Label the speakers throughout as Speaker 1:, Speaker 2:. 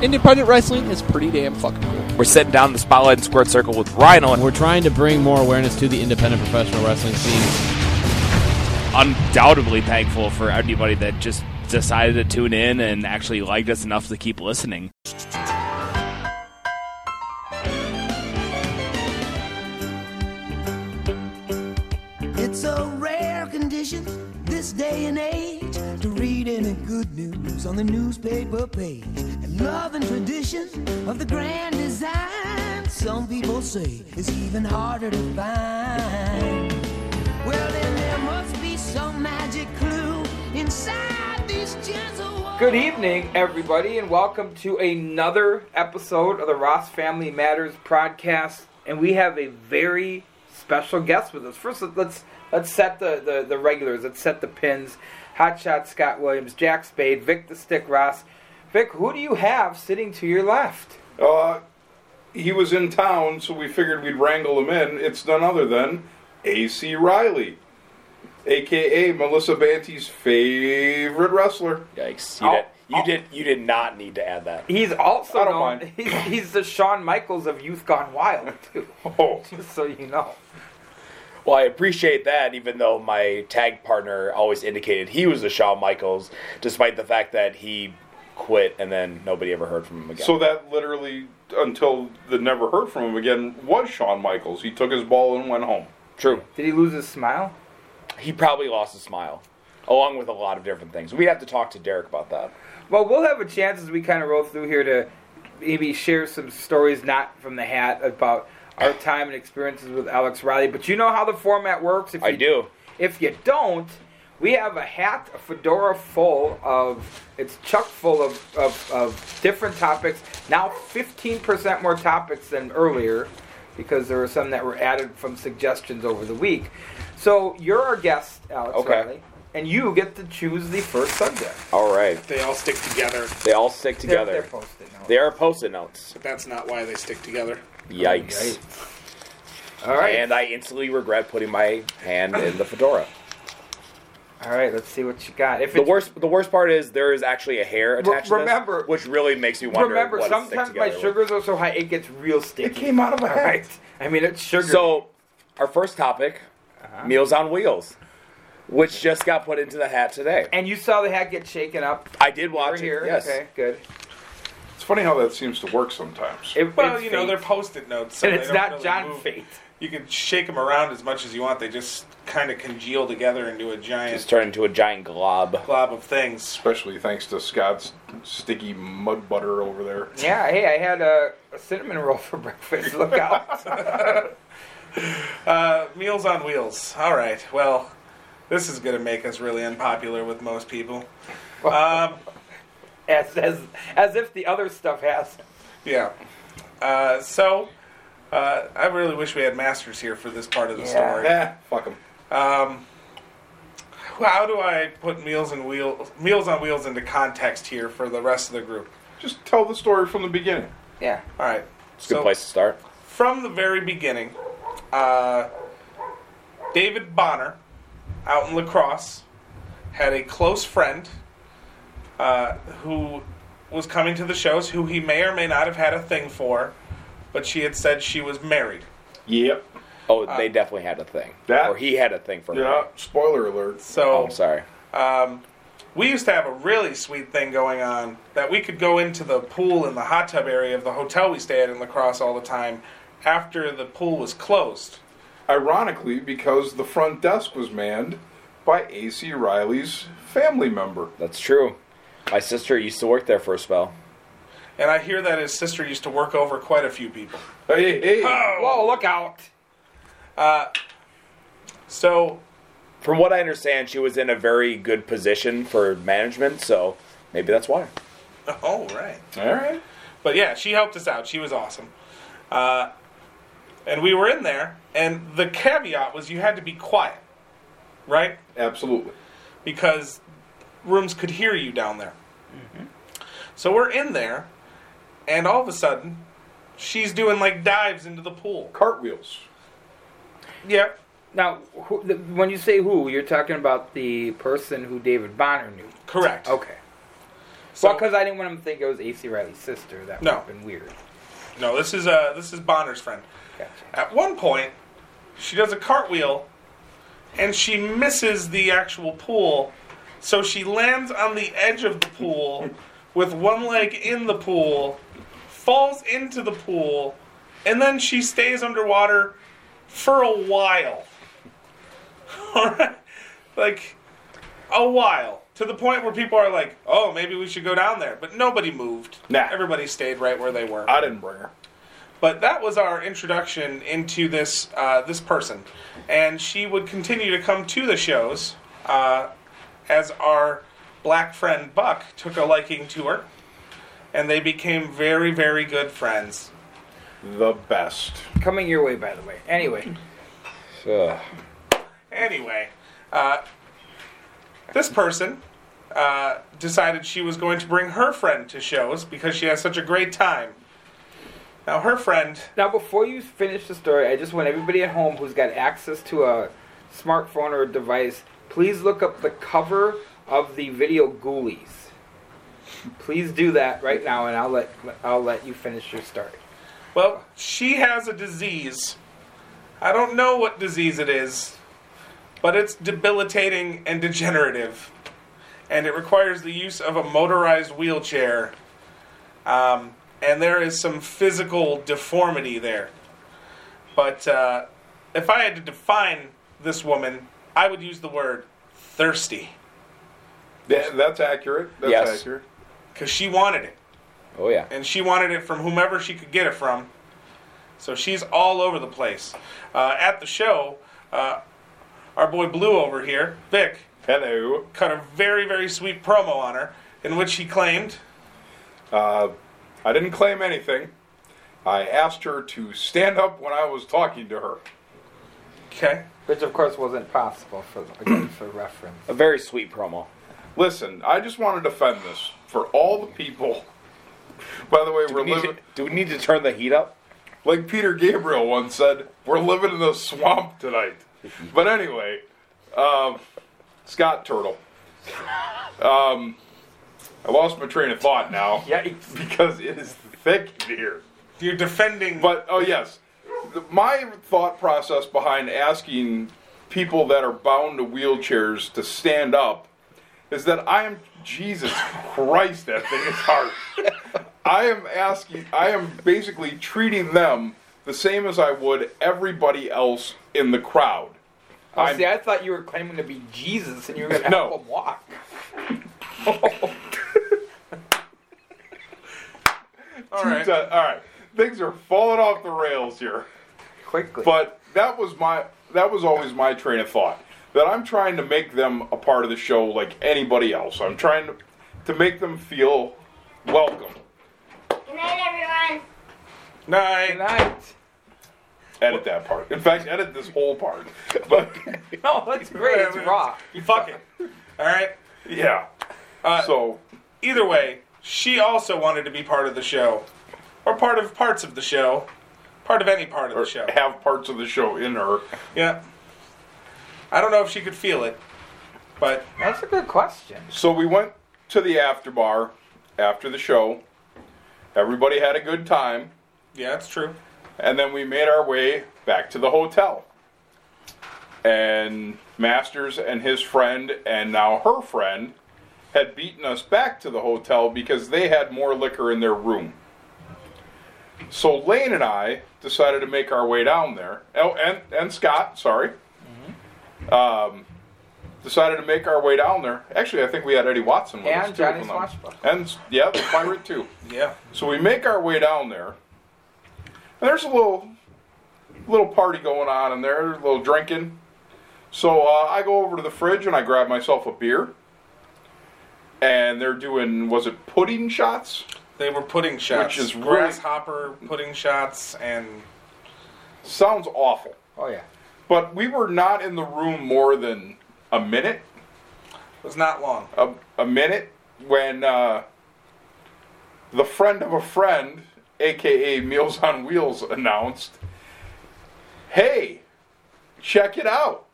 Speaker 1: Independent wrestling is pretty damn fucking cool.
Speaker 2: We're sitting down in the Spotlight and Squared Circle with Ryan, Rhino.
Speaker 3: We're trying to bring more awareness to the independent professional wrestling scene.
Speaker 2: Undoubtedly thankful for anybody that just decided to tune in and actually liked us enough to keep listening.
Speaker 4: It's a rare condition this day and age to read any good news on the newspaper page. And love and tradition of the grand design, some people say, is even harder to find. Well, then there must be some magic clue inside these gentle walls.
Speaker 5: Good evening, everybody, and welcome to another episode of the Ross Family Matters podcast. And we have a very special guest with us. First, let's let's set the, the, the regulars. Let's set the pins. Hotshot Scott Williams, Jack Spade, Vic the Stick Ross. Vic, who do you have sitting to your left?
Speaker 6: Uh, he was in town, so we figured we'd wrangle him in. It's none other than A.C. Riley, aka Melissa Banty's favorite wrestler.
Speaker 2: Yikes! You,
Speaker 5: Oh,
Speaker 2: did, you
Speaker 5: oh.
Speaker 2: did you did not need to add that.
Speaker 5: He's also
Speaker 6: I don't
Speaker 5: known,
Speaker 6: mind.
Speaker 5: He's, he's the Shawn Michaels of Youth Gone Wild, too.
Speaker 6: Oh,
Speaker 5: Just so you know.
Speaker 2: Well, I appreciate that, even though my tag partner always indicated he was a Shawn Michaels, despite the fact that he quit and then nobody ever heard from him again.
Speaker 6: so that literally until the never heard from him again was Shawn Michaels. He took his ball and went home.
Speaker 2: true.
Speaker 5: Did he lose his smile?
Speaker 2: He probably lost his smile, along with a lot of different things. We'd have to talk to Derek about that.
Speaker 5: Well, we'll have a chance as we kind of roll through here to maybe share some stories not from the hat about our time and experiences with Alex Riley. But you know how the format works. If
Speaker 2: I
Speaker 5: you,
Speaker 2: do.
Speaker 5: If you don't, we have a hat, a fedora full of. It's chock full of, of, of different topics. Now, 15% more topics than earlier because there were some that were added from suggestions over the week. So you're our guest, Alex
Speaker 2: Okay.
Speaker 5: Riley, and you get to choose the first subject.
Speaker 2: All right.
Speaker 7: They all stick together,
Speaker 2: They all stick
Speaker 5: They're-
Speaker 2: together.
Speaker 5: they're post-it notes.
Speaker 2: They are post-it notes.
Speaker 7: but that's not why they stick together.
Speaker 2: Yikes.
Speaker 5: All right.
Speaker 2: And I instantly regret putting my hand in the fedora.
Speaker 5: All right, let's see what you got. If
Speaker 2: The
Speaker 5: it's,
Speaker 2: worst, the worst part is there is actually a hair attached
Speaker 5: remember-
Speaker 2: to this, which really makes me wonder.
Speaker 5: remember,
Speaker 2: what
Speaker 5: sometimes my
Speaker 2: together with.
Speaker 5: sugars are so high it gets real sticky.
Speaker 6: It came out of my
Speaker 5: All
Speaker 6: hat.
Speaker 5: right. I mean, it's sugar.
Speaker 2: So, our first topic,
Speaker 5: Uh-huh.
Speaker 2: Meals on Wheels, which just got put into the hat today.
Speaker 5: and you saw the hat get shaken up.
Speaker 2: I did
Speaker 5: We're
Speaker 2: watch
Speaker 5: here.
Speaker 2: it. Yes.
Speaker 5: Okay, good.
Speaker 6: It's funny how that seems to work sometimes.
Speaker 5: It,
Speaker 7: Well,
Speaker 5: it's
Speaker 7: you know,
Speaker 5: fate.
Speaker 7: they're post-it notes, so
Speaker 5: and it's
Speaker 7: don't really
Speaker 5: John
Speaker 7: move.
Speaker 5: Fate.
Speaker 7: You can shake them around as much as you want. They just kind of congeal together into a giant
Speaker 2: Just turned into a giant glob.
Speaker 7: glob of things.
Speaker 6: Especially thanks to Scott's sticky mud butter over there.
Speaker 5: Yeah. Hey, I had a, a cinnamon roll for breakfast. Look out.
Speaker 7: Uh, Meals on Wheels. All right. Well, this is going to make us really unpopular with most people. Um,
Speaker 5: as, as as if the other stuff has.
Speaker 7: yeah. Uh, so, uh, I really wish we had Masters here for this part of the
Speaker 5: Yeah.
Speaker 7: story.
Speaker 6: Eh, fuck him.
Speaker 7: Um, how do I put Meals and Wheels, Meals on Wheels into context here for the rest of the group?
Speaker 6: Just tell the story from the beginning.
Speaker 5: Yeah.
Speaker 7: All right.
Speaker 2: It's a good place to start.
Speaker 7: From the very beginning, uh, David Bonner, out in La Crosse, had a close friend uh, who was coming to the shows, who he may or may not have had a thing for, but she had said she was married.
Speaker 6: Yep.
Speaker 2: Oh, they definitely had a thing.
Speaker 6: that-
Speaker 2: or he had a thing for her.
Speaker 6: Yeah. Spoiler alert.
Speaker 2: Oh,
Speaker 7: So
Speaker 2: I'm sorry.
Speaker 7: um, we used to have a really sweet thing going on that we could go into the pool in the hot tub area of the hotel we stayed at in La Crosse all the time after the pool was closed.
Speaker 6: Ironically, because the front desk was manned by A.C. Riley's family member.
Speaker 2: That's true. My sister used to work there for a spell.
Speaker 7: And I hear that his sister used to work over quite a few people.
Speaker 6: Hey, hey.
Speaker 5: Whoa! Look out.
Speaker 7: Uh, So
Speaker 2: From what I understand, she was in a very good position for management, so maybe that's why.
Speaker 7: Oh, right.
Speaker 6: All right.
Speaker 7: But yeah, she helped us out. She was awesome. Uh, and we were in there, and the caveat was you had to be quiet, right?
Speaker 6: Absolutely.
Speaker 7: Because rooms could hear you down there. So we're in there, and all of a sudden, she's doing like dives into the pool.
Speaker 6: Cartwheels.
Speaker 7: Yep.
Speaker 5: Now, who, the, when you say who, you're talking about the person who David Bonner knew.
Speaker 7: Correct.
Speaker 5: Okay.
Speaker 7: So
Speaker 5: well, because I didn't want him to think it was AC Riley's sister. That would
Speaker 7: No.
Speaker 5: have been weird.
Speaker 7: no, this is uh this is Bonner's friend.
Speaker 5: Gotcha.
Speaker 7: At one point, she does a cartwheel, and she misses the actual pool, so she lands on the edge of the pool with one leg in the pool, falls into the pool, and then she stays underwater for a while. Alright? like a while. To the point where people are like, oh, maybe we should go down there. But nobody moved.
Speaker 2: Nah.
Speaker 7: Everybody stayed right where they were.
Speaker 2: I didn't bring her.
Speaker 7: But that was our introduction into this uh, this person, and she would continue to come to the shows uh, as our black friend Buck took a liking to her, and they became very very good friends.
Speaker 2: The best.
Speaker 5: Coming your way, by the way. Anyway,
Speaker 2: Ugh.
Speaker 7: Anyway, uh, this person uh, decided she was going to bring her friend to shows because she has such a great time. Now her friend
Speaker 5: now before you finish the story, I just want everybody at home who's got access to a smartphone or a device, please look up the cover of the video Ghoulies. Please do that right now, and I'll let I'll let you finish your story.
Speaker 7: Well, she has a disease. I don't know what disease it is, but it's debilitating and degenerative. And it requires the use of a motorized wheelchair. Um, and there is some physical deformity there. But uh, if I had to define this woman, I would use the word thirsty.
Speaker 6: Yeah, that's accurate. That's
Speaker 2: Yes.
Speaker 6: accurate.
Speaker 7: Because she wanted it.
Speaker 2: Oh yeah.
Speaker 7: and she wanted it from whomever she could get it from. So she's all over the place. Uh, at the show, uh, our boy Blue over here, Vic,
Speaker 6: Hello.
Speaker 7: cut a very, very sweet promo on her in which he claimed,
Speaker 6: Uh, I didn't claim anything. I asked her to stand up when I was talking to her.
Speaker 7: okay,
Speaker 5: Which of course wasn't possible for again for reference.
Speaker 2: A very sweet promo.
Speaker 6: Listen, I just want to defend this for all the people. By the way,
Speaker 2: Do
Speaker 6: we're
Speaker 2: we,
Speaker 6: living,
Speaker 2: to, do we need to turn the heat up?
Speaker 6: like Peter Gabriel once said, we're living in the swamp tonight. But anyway, um, Scott Turtle. Um, I lost my train of thought now
Speaker 5: Yikes.
Speaker 6: because it is thick here.
Speaker 7: you're defending.
Speaker 6: But oh yes, my thought process behind asking people that are bound to wheelchairs to stand up is that I am Jesus Christ. That thing is hard. I am asking. I am basically treating them the same as I would everybody else in the crowd.
Speaker 5: Oh,
Speaker 6: I'm-
Speaker 5: see, I thought you were claiming to be Jesus and you were going to
Speaker 6: No.
Speaker 5: help him walk.
Speaker 7: all right,
Speaker 6: Uh, all right, things are falling off the rails here.
Speaker 5: Quickly.
Speaker 6: But that was my that was always my train of thought. That I'm trying to make them a part of the show like anybody else. I'm trying to to make them feel welcome.
Speaker 8: Good night, everyone.
Speaker 7: night.
Speaker 5: Good night.
Speaker 6: Edit that part. In fact, edit this whole part. But
Speaker 5: No, that's great. It's raw.
Speaker 7: You fuck it. All right.
Speaker 6: yeah.
Speaker 7: Uh,
Speaker 6: So
Speaker 7: Either way, she also wanted to be part of the show, or part of parts of the show, part of any part of
Speaker 6: or
Speaker 7: the show.
Speaker 6: have parts of the show in her.
Speaker 7: Yeah. I don't know if she could feel it, but
Speaker 5: That's a good question.
Speaker 6: So we went to the after bar after the show. Everybody had a good time.
Speaker 7: yeah, it's true.
Speaker 6: And then we made our way back to the hotel. And Masters and his friend, and now her friend, had beaten us back to the hotel because they had more liquor in their room. So Lane and I decided to make our way down there. Oh, and, and Scott, sorry. Um, decided to make our way down there. Actually, I think we had Eddie Watson with us
Speaker 5: And
Speaker 6: too.
Speaker 5: Johnny
Speaker 6: if I'm not-
Speaker 5: Swashbuckler.
Speaker 6: And, yeah, the pirate too.
Speaker 7: Yeah.
Speaker 6: So we make our way down there, and there's a little little party going on in there, a little drinking. So uh, I go over to the fridge and I grab myself a beer. And they're doing was it pudding shots?
Speaker 7: They were pudding shots.
Speaker 6: Which is really-
Speaker 7: grasshopper pudding shots and
Speaker 6: Sounds awful.
Speaker 5: Oh, yeah.
Speaker 6: But we were not in the room more than a minute.
Speaker 7: It was not long.
Speaker 6: a, a minute when uh, the friend of a friend, aka Meals on Wheels, announced, "Hey, check it out!"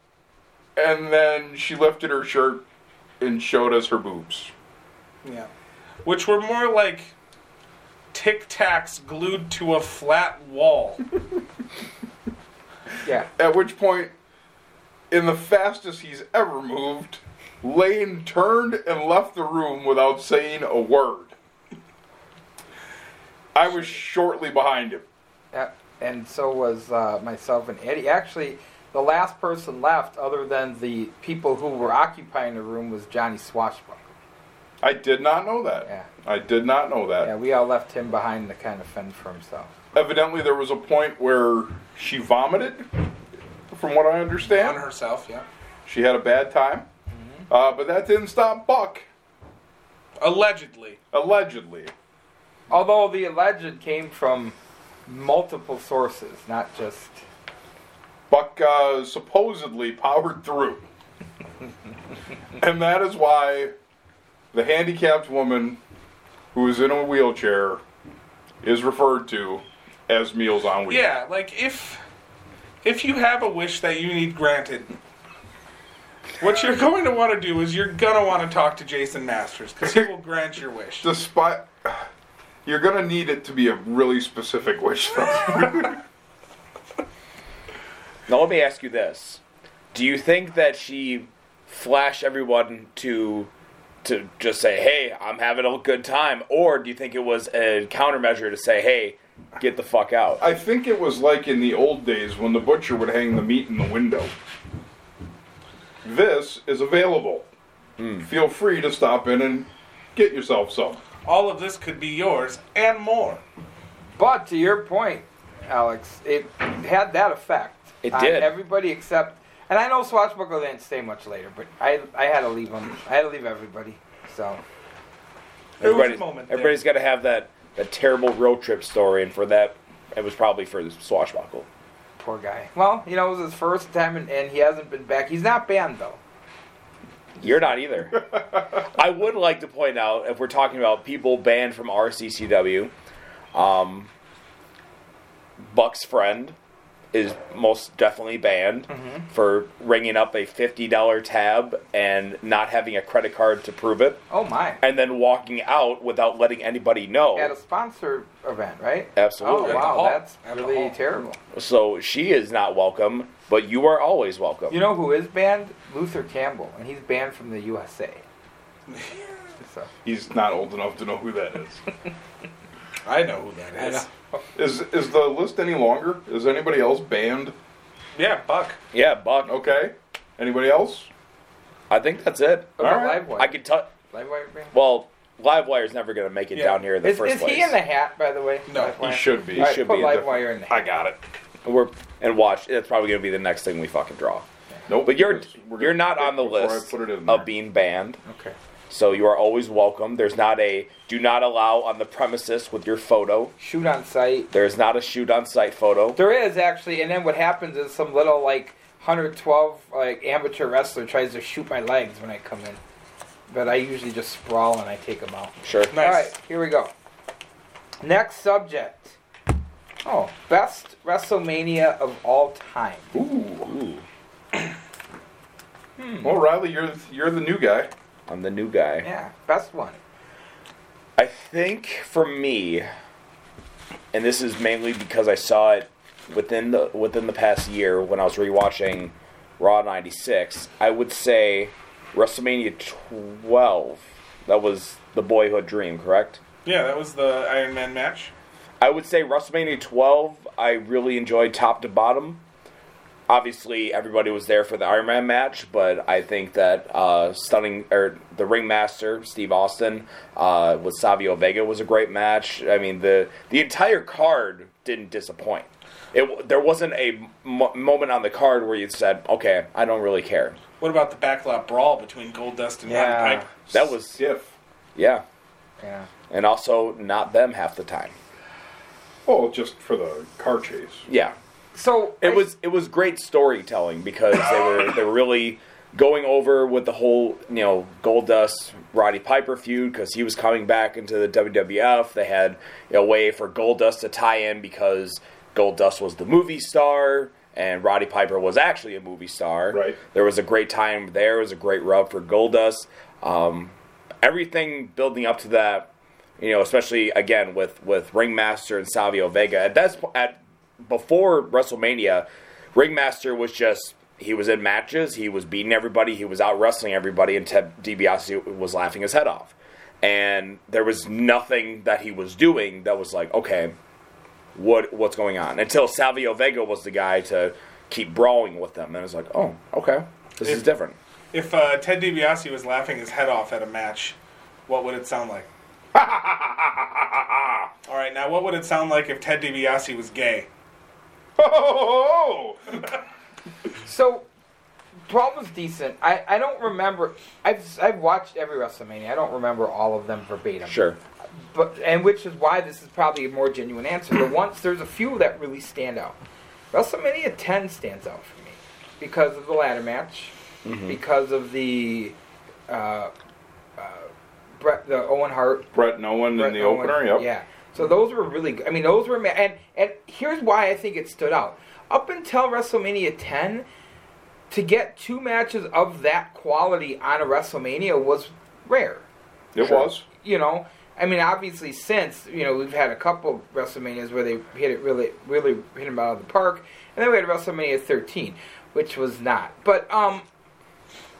Speaker 6: And then she lifted her shirt and showed us her boobs.
Speaker 7: Yeah. which were more like Tic Tacs glued to a flat wall.
Speaker 5: Yeah.
Speaker 6: At which point, in the fastest he's ever moved, Lane turned and left the room without saying a word. I was shortly behind him.
Speaker 5: Yeah, and so was uh, myself and Eddie. Actually, the last person left, other than the people who were occupying the room, was Johnny Swashbuckle.
Speaker 6: I did not know that.
Speaker 5: Yeah.
Speaker 6: I did not know that.
Speaker 5: Yeah, we all left him behind to kind of fend for himself.
Speaker 6: Evidently, there was a point where she vomited, from what I understand.
Speaker 7: On herself, yeah.
Speaker 6: She had a bad time. Uh, but that didn't stop Buck,
Speaker 7: Allegedly.
Speaker 6: allegedly.
Speaker 5: Although the alleged came from multiple sources, not just.
Speaker 6: Buck uh, supposedly powered through. and that is why the handicapped woman who is in a wheelchair is referred to as Meals on Wheels.
Speaker 7: Yeah, like if if you have a wish that you need granted, what you're going to want to do is you're going to want to talk to Jason Masters because he will grant your wish.
Speaker 6: Despite. You're going to need it to be a really specific wish, though.
Speaker 2: Now let me ask you this: Do you think that she flashed everyone to to just say, "Hey, I'm having a good time," or do you think it was a countermeasure to say, "Hey, get the fuck out"?
Speaker 6: I think it was like in the old days when the butcher would hang the meat in the window. This is available. Hmm. Feel free to stop in and get yourself some.
Speaker 7: All of this could be yours and more.
Speaker 5: But to your point, Alex, it had that effect.
Speaker 2: It
Speaker 5: on
Speaker 2: did.
Speaker 5: Everybody except. And I know Swashbuckle didn't stay much later, but I, I had to leave him. I had to leave everybody. So.
Speaker 7: There was a
Speaker 2: Everybody's,
Speaker 7: moment
Speaker 2: everybody's got to have that that terrible road trip story, and for that, it was probably for the swashbuckle.
Speaker 5: Poor guy. Well, you know, it was his first time, and, and he hasn't been back. He's not banned, though.
Speaker 2: You're not either. I would like to point out, if we're talking about people banned from RCCW, um, Buck's friend is most definitely banned mm-hmm. for ringing up a $50 tab and not having a credit card to prove it,
Speaker 5: Oh, my.
Speaker 2: and then walking out without letting anybody know.
Speaker 5: At a sponsor event, right?
Speaker 2: Absolutely.
Speaker 5: Oh, wow. That's
Speaker 7: At
Speaker 5: really terrible.
Speaker 2: So she is not welcome, but you are always welcome.
Speaker 5: You know who is banned? Luther Campbell, and he's banned from the USA. so.
Speaker 6: He's not old enough to know who that is.
Speaker 7: I know who that is.
Speaker 6: Is is the list any longer? Is anybody else banned?
Speaker 7: Yeah, Buck.
Speaker 2: yeah, Buck.
Speaker 6: Okay. Anybody else?
Speaker 2: I think that's it.
Speaker 5: What about
Speaker 6: All right.
Speaker 5: Livewire?
Speaker 2: I could tell.
Speaker 5: Livewire banned?
Speaker 2: Well, Livewire's never going to make it
Speaker 7: Yeah.
Speaker 2: down here in the
Speaker 5: Is,
Speaker 2: first
Speaker 5: is
Speaker 2: place.
Speaker 5: he in the hat, by the way?
Speaker 7: No,
Speaker 5: Livewire?
Speaker 6: He should be.
Speaker 5: All right,
Speaker 2: should
Speaker 5: put
Speaker 2: be in
Speaker 5: Livewire in the hat.
Speaker 6: I got it.
Speaker 2: We're and watch. That's probably going to be the next thing we fucking draw.
Speaker 6: Nope.
Speaker 2: But you're
Speaker 6: we're
Speaker 2: you're not
Speaker 6: pick
Speaker 2: on the
Speaker 6: before I
Speaker 2: list
Speaker 6: put it in
Speaker 2: of being banned.
Speaker 5: Okay.
Speaker 2: So you are always welcome. There's not a do not allow on the premises with your photo.
Speaker 5: Shoot on site.
Speaker 2: There is not a shoot on site photo.
Speaker 5: There is actually, and then what happens is some little like 112 like amateur wrestler tries to shoot my legs when I come in, but I usually just sprawl and I take them out.
Speaker 2: Sure.
Speaker 7: Nice.
Speaker 5: All right, here we go. Next subject. Oh, best WrestleMania of all time.
Speaker 6: Ooh. Well, Riley, you're you're the new guy.
Speaker 2: I'm the new guy.
Speaker 5: Yeah, best one.
Speaker 2: I think for me, and this is mainly because I saw it within the within the past year when I was rewatching Raw '96. I would say WrestleMania 12. That was the boyhood dream, correct?
Speaker 7: Yeah, that was the Iron Man match.
Speaker 2: I would say WrestleMania 12. I really enjoyed top to bottom. Obviously, everybody was there for the Iron Man match, but I think that uh, stunning or the ringmaster Steve Austin uh, with Savio Vega was a great match. I mean the the entire card didn't disappoint. It there wasn't a mo- moment on the card where you said, "Okay, I don't really care."
Speaker 7: What about the backlot brawl between Goldust and
Speaker 5: Yeah.
Speaker 7: Roddy Piper?
Speaker 2: That was
Speaker 6: Stiff.
Speaker 2: yeah,
Speaker 5: Yeah.
Speaker 2: and also not them half the time.
Speaker 6: Oh, just for the car chase.
Speaker 2: Yeah,
Speaker 5: So
Speaker 2: It
Speaker 5: I-
Speaker 2: was it was great storytelling because they were they were really going over with the whole you know Goldust Roddy Piper feud because he was coming back into the WWF. They had a way for Goldust to tie in because Goldust was the movie star and Roddy Piper was actually a movie star.
Speaker 6: Right.
Speaker 2: There was a great time there. It was a great rub for Goldust. Um, everything building up to that, you know, especially again with with Ringmaster and Savio Vega. At that at before WrestleMania, Ringmaster was just he was in matches, he was beating everybody, he was out wrestling everybody, and Ted DiBiase was laughing his head off. And there was nothing that he was doing that was like, okay, what what's going on? Until Savio Vega was the guy to keep brawling with them, and it was like, oh, okay, this is different.
Speaker 7: If uh, Ted DiBiase was laughing his head off at a match, what would it sound like? All right, now what would it sound like if Ted DiBiase was gay?
Speaker 6: Oh,
Speaker 5: So, 12 was decent. I, I don't remember. I've I've watched every WrestleMania. I don't remember all of them verbatim.
Speaker 2: Sure.
Speaker 5: But and which is why this is probably a more genuine answer. But once there's a few that really stand out. WrestleMania 10 stands out for me because of the ladder match, because of the uh, uh, Bret, the Owen Hart
Speaker 6: Bret and Owen
Speaker 5: Bret
Speaker 6: in the
Speaker 5: Owen.
Speaker 6: opener. Yep.
Speaker 5: Yeah. So those were really good. I mean, those were and and here's why I think it stood out. Up until WrestleMania 10, to get two matches of that quality on a WrestleMania was rare.
Speaker 6: It was.
Speaker 5: You know, I mean, obviously since you know we've had a couple WrestleManias where they hit it really, really hit them out of the park, and then we had WrestleMania 13, which was not. But um,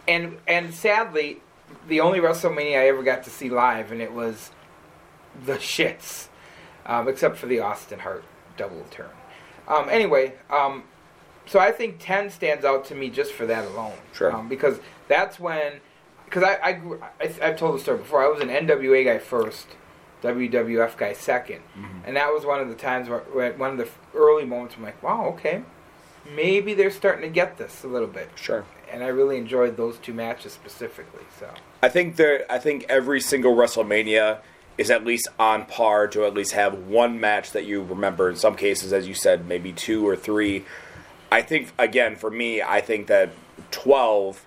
Speaker 5: and and sadly, the only WrestleMania I ever got to see live, and it was the shits, um, except for the Austin Hart double turn. Um, anyway, um, so I think 10 stands out to me just for that alone.
Speaker 2: Sure.
Speaker 5: Um, because that's when, because I, I, grew, I, I've told the story before, I was an NWA guy first, WWF guy 2nd And that was one of the times where, where one of the early moments I'm like, wow, okay, maybe they're starting to get this a little bit.
Speaker 2: Sure.
Speaker 5: And I really enjoyed those two matches specifically. So
Speaker 2: I think there. I think every single WrestleMania is at least on par to at least have one match that you remember. In some cases, as you said, maybe two or three. I think again for me, I think that twelve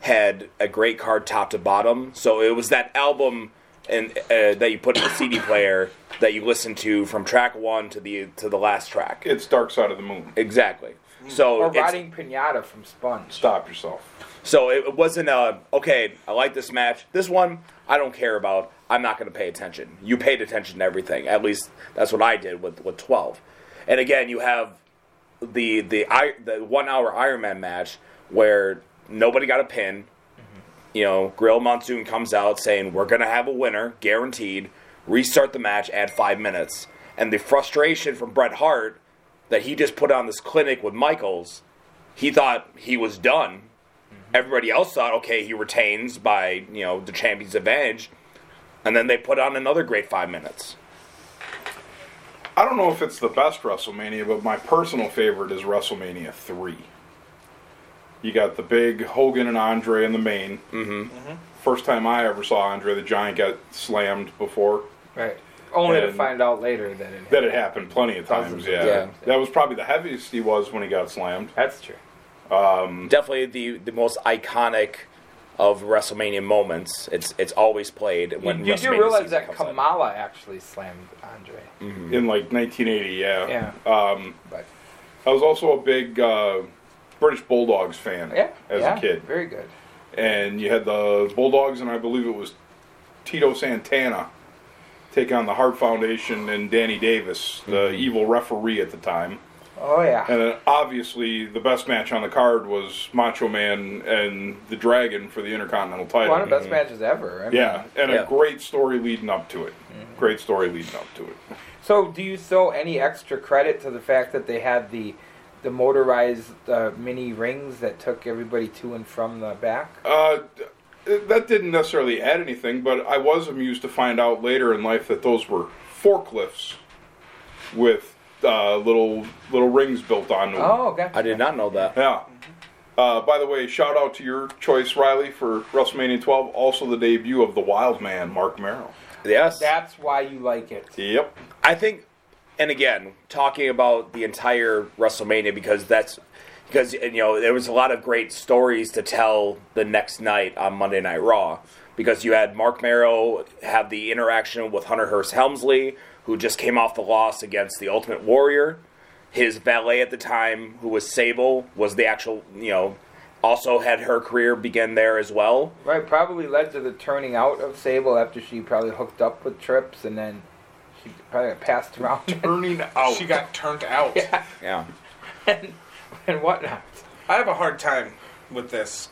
Speaker 2: had a great card top to bottom. So it was that album and uh, that you put in the CD player that you listen to from track one to the to the last track.
Speaker 6: It's Dark Side of the Moon.
Speaker 2: Exactly. So
Speaker 5: or Rotting Piñata from Sponge.
Speaker 6: Stop yourself.
Speaker 2: So it it wasn't a okay. I like this match. This one I don't care about. I'm not going to pay attention. You paid attention to everything. At least that's what I did with with 12. And again, you have the the I, the one hour Iron Man match where nobody got a pin. Mm-hmm. You know, Gorilla Monsoon comes out saying we're going to have a winner, guaranteed. Restart the match, add five minutes, and the frustration from Bret Hart that he just put on this clinic with Michaels. He thought he was done. Mm-hmm. Everybody else thought, okay, he retains by you know the champion's advantage, and then they put on another great five minutes.
Speaker 6: I don't know if it's the best WrestleMania, but my personal favorite is WrestleMania 3. You got the big Hogan and Andre in the main. Mm-hmm. First time I ever saw Andre the Giant get slammed before.
Speaker 5: Right. Only to find out later that it
Speaker 6: That had happened plenty of times,
Speaker 5: Dozens of
Speaker 6: yeah. That was probably the heaviest he was when he got slammed.
Speaker 5: That's true.
Speaker 2: Definitely the the most iconic of WrestleMania moments. It's it's always played when
Speaker 5: you, you do realize that
Speaker 2: comes in.
Speaker 5: Kamala actually slammed Andre.
Speaker 6: In like 1980, yeah.
Speaker 5: Yeah.
Speaker 6: Um,
Speaker 5: But
Speaker 6: I was also a big uh, British Bulldogs fan
Speaker 5: yeah,
Speaker 6: as
Speaker 5: yeah,
Speaker 6: a kid.
Speaker 5: very good.
Speaker 6: and you had the Bulldogs, and I believe it was Tito Santana take on the Hart Foundation and Danny Davis, the evil referee at the time.
Speaker 5: Oh yeah.
Speaker 6: And then obviously, the best match on the card was Macho Man and the Dragon for the Intercontinental title.
Speaker 5: One of the best matches ever. I mean,
Speaker 6: yeah, and
Speaker 2: Yeah.
Speaker 6: a great story leading up to it. Great story leading up to it.
Speaker 5: So, do you throw any extra credit to the fact that they had the the motorized uh, mini rings that took everybody to and from the back?
Speaker 6: Uh, that didn't necessarily add anything, but I was amused to find out later in life that those were forklifts with uh, little little rings built on them.
Speaker 5: Oh, okay.
Speaker 2: I did not know that.
Speaker 6: Yeah. Uh, by the way, shout out to your choice, Riley, for WrestleMania 12. Also, the debut of the Wild Man, Marc Mero.
Speaker 2: Yes,
Speaker 5: That's why you like it.
Speaker 6: Yep.
Speaker 2: I think, and again, talking about the entire WrestleMania because that's because you know there was a lot of great stories to tell the next night on Monday Night Raw because you had Marc Mero have the interaction with Hunter Hearst Helmsley, who just came off the loss against the Ultimate Warrior. His valet at the time, who was Sable, was the actual you know also had her career begin there as well.
Speaker 5: Right, probably led to the turning out of Sable after she probably hooked up with Trips and then she probably got passed around
Speaker 6: Turning out.
Speaker 7: She got turned out.
Speaker 5: yeah,
Speaker 2: Yeah.
Speaker 5: and, and whatnot.
Speaker 7: I have a hard time with this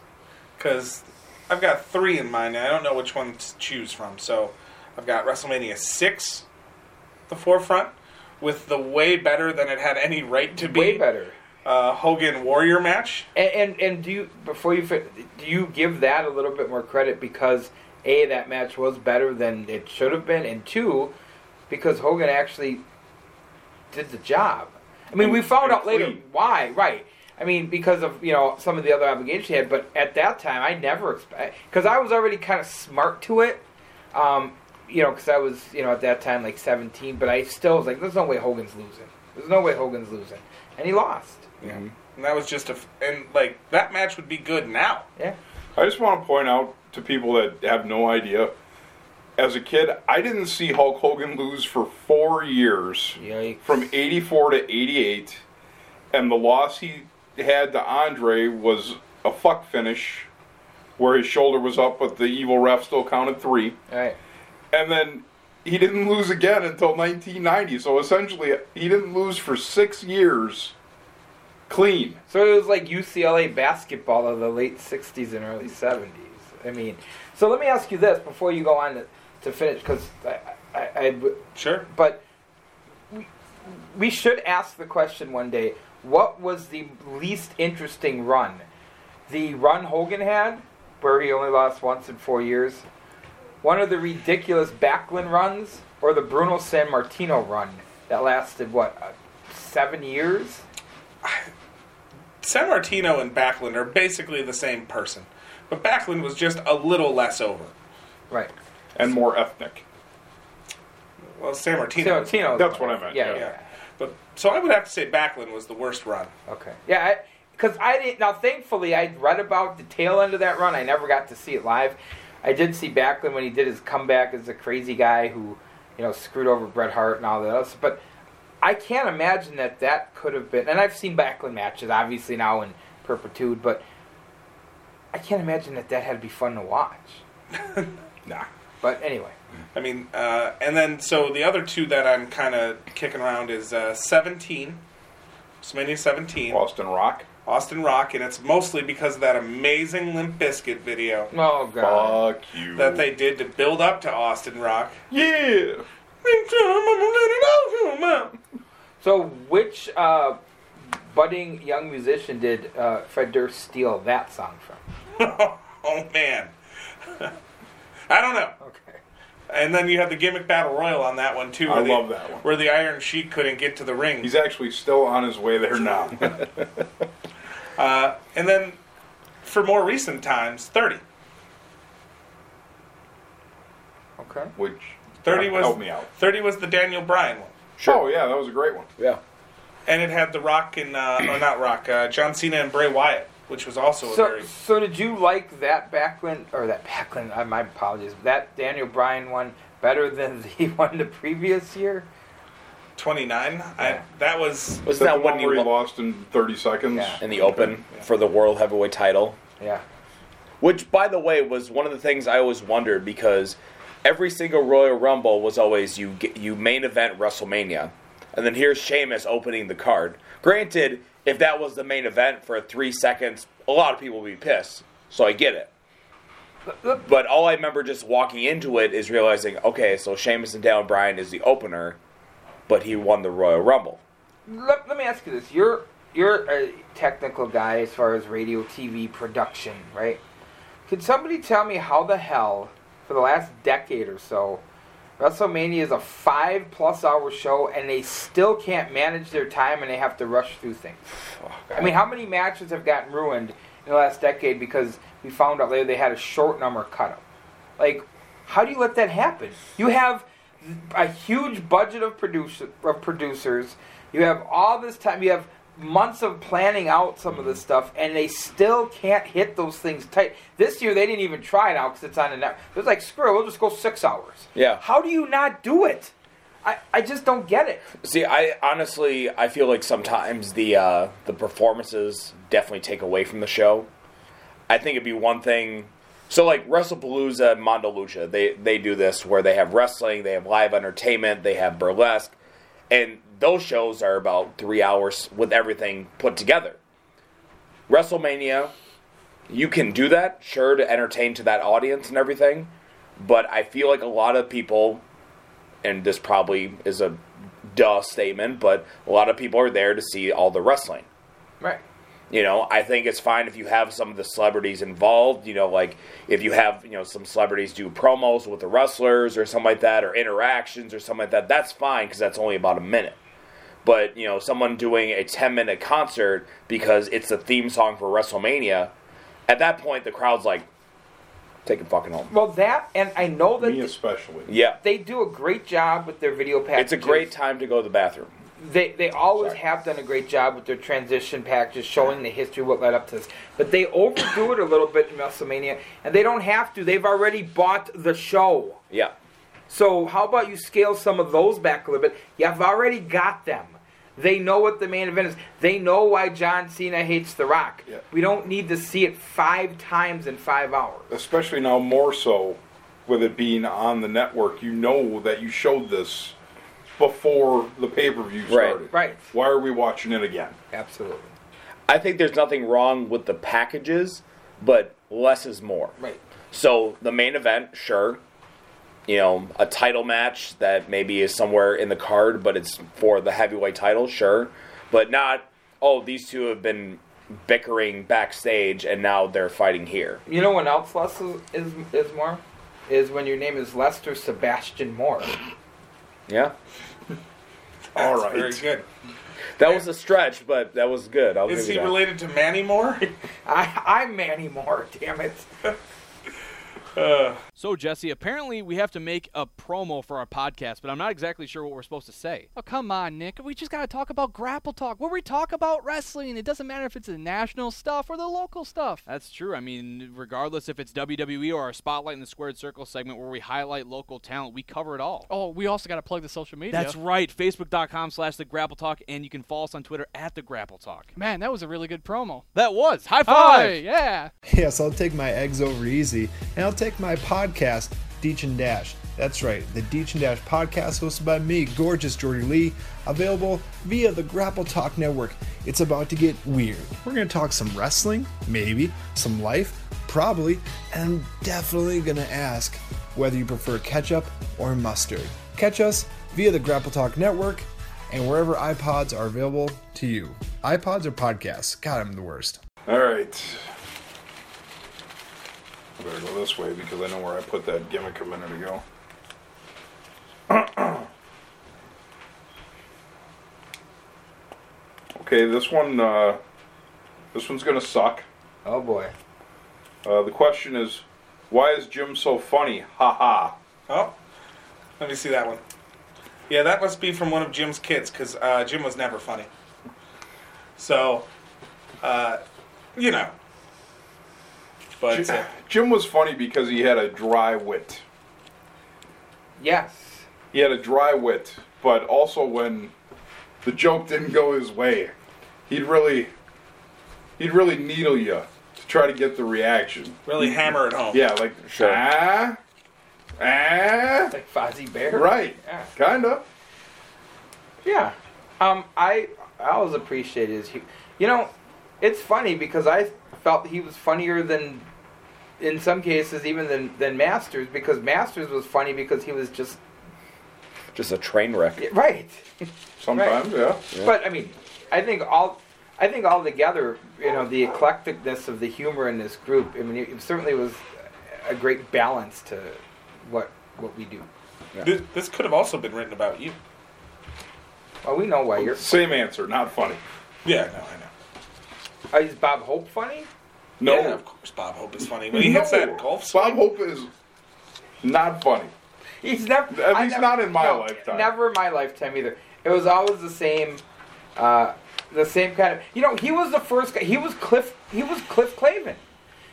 Speaker 7: because I've got three in mind and I don't know which one to choose from. So I've got WrestleMania 6, the forefront, with the way better than it had any right to be.
Speaker 5: Way better.
Speaker 7: Uh, Hogan Warrior match.
Speaker 5: And, and and do you before you do you give that a little bit more credit because a that match was better than it should have been, and two because Hogan actually did the job. I mean,
Speaker 6: And-
Speaker 5: we found out later
Speaker 6: clean.
Speaker 5: why, right? I mean, because of you know some of the other obligations he had, but at that time, I never expect because I was already kind of smart to it. Um, you know, because I was you know at that time like 17, but I still was like, "There's no way Hogan's losing. There's no way Hogan's losing," and he lost. Yeah. Mm-hmm.
Speaker 7: And that was just a. f- And, like, that match would be good now.
Speaker 5: Yeah.
Speaker 6: I just want to point out to people that have no idea. As a kid, I didn't see Hulk Hogan lose for four years,
Speaker 5: Yikes.
Speaker 6: from '84 to '88, and the loss he had to Andre was a fuck finish, where his shoulder was up, but the evil ref still counted three,
Speaker 5: All right.
Speaker 6: And then he didn't lose again until 1990. So essentially, he didn't lose for six years, clean.
Speaker 5: So it was like UCLA basketball of the late '60s and early '70s. I mean, so let me ask you this before you go on to, to finish, because I, I, I,
Speaker 7: Sure.
Speaker 5: but we, we should ask the question one day: What was the least interesting run? The run Hogan had, where he only lost once in four years. One of the ridiculous Backlund runs, or the Bruno Sammartino run that lasted what uh, seven years?
Speaker 7: Sammartino and Backlund are basically the same person. But Backlund was just a little less over.
Speaker 5: Right.
Speaker 6: And more ethnic.
Speaker 7: Well, Sammartino.
Speaker 5: San Martino.
Speaker 6: That's what I meant,
Speaker 5: Yeah,
Speaker 6: yeah.
Speaker 5: yeah.
Speaker 7: But so I would have to say Backlund was the worst run.
Speaker 5: Okay. Yeah, because I, didn't. Now, thankfully, I read about the tail end of that run. I never got to see it live. I did see Backlund when he did his comeback as a crazy guy who, you know, screwed over Bret Hart and all that else. But I can't imagine that that could have been. And I've seen Backlund matches, obviously now in perpetuity, but I can't imagine that that had to be fun to watch.
Speaker 6: Nah.
Speaker 5: But anyway,
Speaker 7: I mean, uh, and then so the other two that I'm kind of kicking around is uh, 17, WrestleMania 17,
Speaker 6: Austin Rock.
Speaker 7: Austin Rock, and it's mostly because of that amazing Limp Bizkit video
Speaker 5: oh god,
Speaker 6: Fuck you.
Speaker 7: that they did to build up to Austin Rock.
Speaker 6: Yeah.
Speaker 5: So, which uh, budding young musician did uh, Fred Durst steal that song from?
Speaker 7: oh man, I don't know.
Speaker 5: Okay.
Speaker 7: And then you had the gimmick battle royal on that one too.
Speaker 6: I
Speaker 7: where the-
Speaker 6: love that one.
Speaker 7: Where the Iron Sheik couldn't get to the ring.
Speaker 6: He's actually still on his way there now.
Speaker 7: Uh, and then for more recent times, 30.
Speaker 5: Okay.
Speaker 6: Which
Speaker 7: 30 was
Speaker 6: help me out.
Speaker 7: 30 was the Daniel Bryan one.
Speaker 6: Oh yeah, that was a great one.
Speaker 2: Yeah.
Speaker 7: And it had The Rock and, uh, or not Rock, uh, John Cena and Bray Wyatt, which was also a
Speaker 5: So,
Speaker 7: very.
Speaker 5: so did you like that Backlund or that Backlund? Uh, my apologies. That Daniel Bryan one better than the one the previous year?
Speaker 7: 29. I, that was.
Speaker 2: Was
Speaker 6: Is that
Speaker 2: that
Speaker 6: the one
Speaker 2: he
Speaker 6: where he
Speaker 2: lo-
Speaker 6: lost in 30 seconds?
Speaker 5: Yeah.
Speaker 2: in the open for the world heavyweight title?
Speaker 5: Yeah.
Speaker 2: Which, by the way, was one of the things I always wondered because every single Royal Rumble was always you get, you main event WrestleMania, and then here's Sheamus opening the card. Granted, if that was the main event for three seconds, a lot of people would be pissed. So I get it. But all I remember just walking into it is realizing, okay, so Sheamus and Daniel Bryan is the opener, but he won the Royal Rumble.
Speaker 5: Let, let me ask you this: You're you're a technical guy as far as radio, TV production, right? Could somebody tell me how the hell, for the last decade or so, WrestleMania is a five plus hour show and they still can't manage their time and they have to rush through things? I mean, how many matches have gotten ruined in the last decade because we found out later they had a short number cut up? Like, how do you let that happen? You have a huge budget of producer of producers. You have all this time. You have months of planning out some of this stuff, and they still can't hit those things tight. This year they didn't even try it out because it's on the net. It was like screw it, we'll just go six hours.
Speaker 2: Yeah.
Speaker 5: How do you not do it? I, I just don't get it.
Speaker 2: See, I honestly I feel like sometimes the uh, the performances definitely take away from the show I think it'd be one thing. So like WrestlePalooza, and Mondo Lucha, they they do this where they have wrestling, they have live entertainment, they have burlesque, and those shows are about three hours with everything put together. WrestleMania, you can do that, sure, to entertain to that audience and everything, but I feel like a lot of people, and this probably is a duh statement, but a lot of people are there to see all the wrestling.
Speaker 5: Right.
Speaker 2: You know, I think it's fine if you have some of the celebrities involved. You know, like if you have, you know, some celebrities do promos with the wrestlers or something like that, or interactions or something like that. That's fine because that's only about a minute. But, you know, someone doing a 10 minute concert because it's the theme song for WrestleMania, at that point, the crowd's like, take it fucking home.
Speaker 5: Well, that and I know that
Speaker 6: Me
Speaker 5: th-
Speaker 6: especially.
Speaker 2: Yeah.
Speaker 5: they do a great job with their video packages.
Speaker 2: It's a great time to go to the bathroom.
Speaker 5: They they always
Speaker 2: Sorry.
Speaker 5: have done a great job with their transition packages, showing the history what led up to this. But they overdo it a little bit in WrestleMania, and they don't have to. They've already bought the show.
Speaker 2: Yeah.
Speaker 5: So how about you scale some of those back a little bit? You've already got them. They know what the main event is. They know why John Cena hates The Rock.
Speaker 6: Yeah.
Speaker 5: We don't need to see it five times in five hours.
Speaker 6: Especially now, more so with it being on the network. You know that you showed this before the pay per view started.
Speaker 5: Right.
Speaker 6: Why are we watching it again?
Speaker 5: Absolutely.
Speaker 2: I think there's nothing wrong with the packages, but less is more.
Speaker 5: Right.
Speaker 2: So the main event, sure. You know, a title match that maybe is somewhere in the card, but it's for the heavyweight title, sure. But not, oh, these two have been bickering backstage and now they're fighting here.
Speaker 5: You know when else less is, is, is more? Is when your name is Lester Sebastian Moore.
Speaker 2: Yeah?
Speaker 6: All right.
Speaker 7: Very good.
Speaker 2: That was a stretch, but that was good. I'll
Speaker 7: Is
Speaker 2: give
Speaker 7: he
Speaker 2: you that.
Speaker 7: related to Manny Moore?
Speaker 5: I, I'm Manny Moore, damn it.
Speaker 7: Uh,
Speaker 3: So, Jesse, apparently we have to make a promo for our podcast, but I'm not exactly sure what we're supposed to say.
Speaker 1: Oh, come on, Nick. We just got to talk about Grapple Talk, where we talk about wrestling. It doesn't matter if it's the national stuff or the local stuff.
Speaker 3: That's true. I mean, regardless if it's WWE or our Spotlight in the Squared Circle segment where we highlight local talent, we cover it all.
Speaker 1: Oh, we also got to plug the social media.
Speaker 3: That's right. Facebook.com slash The Grapple Talk, and you can follow us on Twitter at The Grapple Talk.
Speaker 1: Man, that was a really good promo.
Speaker 3: That was. High five!
Speaker 1: Hi, yeah.
Speaker 9: Yes, I'll take my eggs over easy, and I'll take my podcast, Deech and Dash. That's right, the Deech and Dash podcast hosted by me, gorgeous Jordy Lee, available via the Grapple Talk Network. It's about to get weird. We're going to talk some wrestling, maybe, some life, probably, and I'm definitely going to ask whether you prefer ketchup or mustard. Catch us via the Grapple Talk Network and wherever iPods are available to you. iPods or podcasts? God, I'm the worst.
Speaker 6: All right. I better go this way because I know where I put that gimmick a minute ago. okay, this one, uh, this one's gonna suck.
Speaker 5: Oh boy.
Speaker 6: Uh, the question is, why is Jim so funny? Ha ha.
Speaker 7: oh, let me see that one. Yeah, that must be from one of Jim's kids because uh, Jim was never funny. So, uh, you know. But
Speaker 6: Jim was funny because he had a dry wit.
Speaker 5: Yes.
Speaker 6: He had a dry wit, but also when the joke didn't go his way, he'd really, he'd really needle you to try to get the reaction.
Speaker 7: really hammer it home.
Speaker 6: Yeah, like
Speaker 2: Sure.
Speaker 6: ah, ah,
Speaker 5: Like Fozzie Bear.
Speaker 6: right,
Speaker 5: Yeah.
Speaker 6: kind of.
Speaker 5: Yeah. Um, I I always appreciated his. You know, it's funny because I felt he was funnier than, in some cases, even than than Masters because Masters was funny because he was just
Speaker 2: Just a train wreck.
Speaker 5: right.
Speaker 6: Sometimes, yeah.
Speaker 5: But I mean, I think all. I think all together, you know, the eclecticness of the humor in this group. I mean, it certainly was a great balance to what what we do.
Speaker 7: This, this could have also been written about you.
Speaker 5: Well, we know why you're.
Speaker 6: Same answer, not funny.
Speaker 7: Yeah, no, I know.
Speaker 5: Is Bob Hope funny?
Speaker 6: No,
Speaker 7: Yeah, of course, Bob Hope is funny. When he hits that golf swing,
Speaker 6: Bob Hope is not funny.
Speaker 5: He's never.
Speaker 6: At least
Speaker 5: never-
Speaker 6: not in my
Speaker 5: no,
Speaker 6: lifetime.
Speaker 5: Never in my lifetime either. It was always the same. Uh, the same kind of. You know, he was the first guy. He was Cliff. He was Cliff Clavin.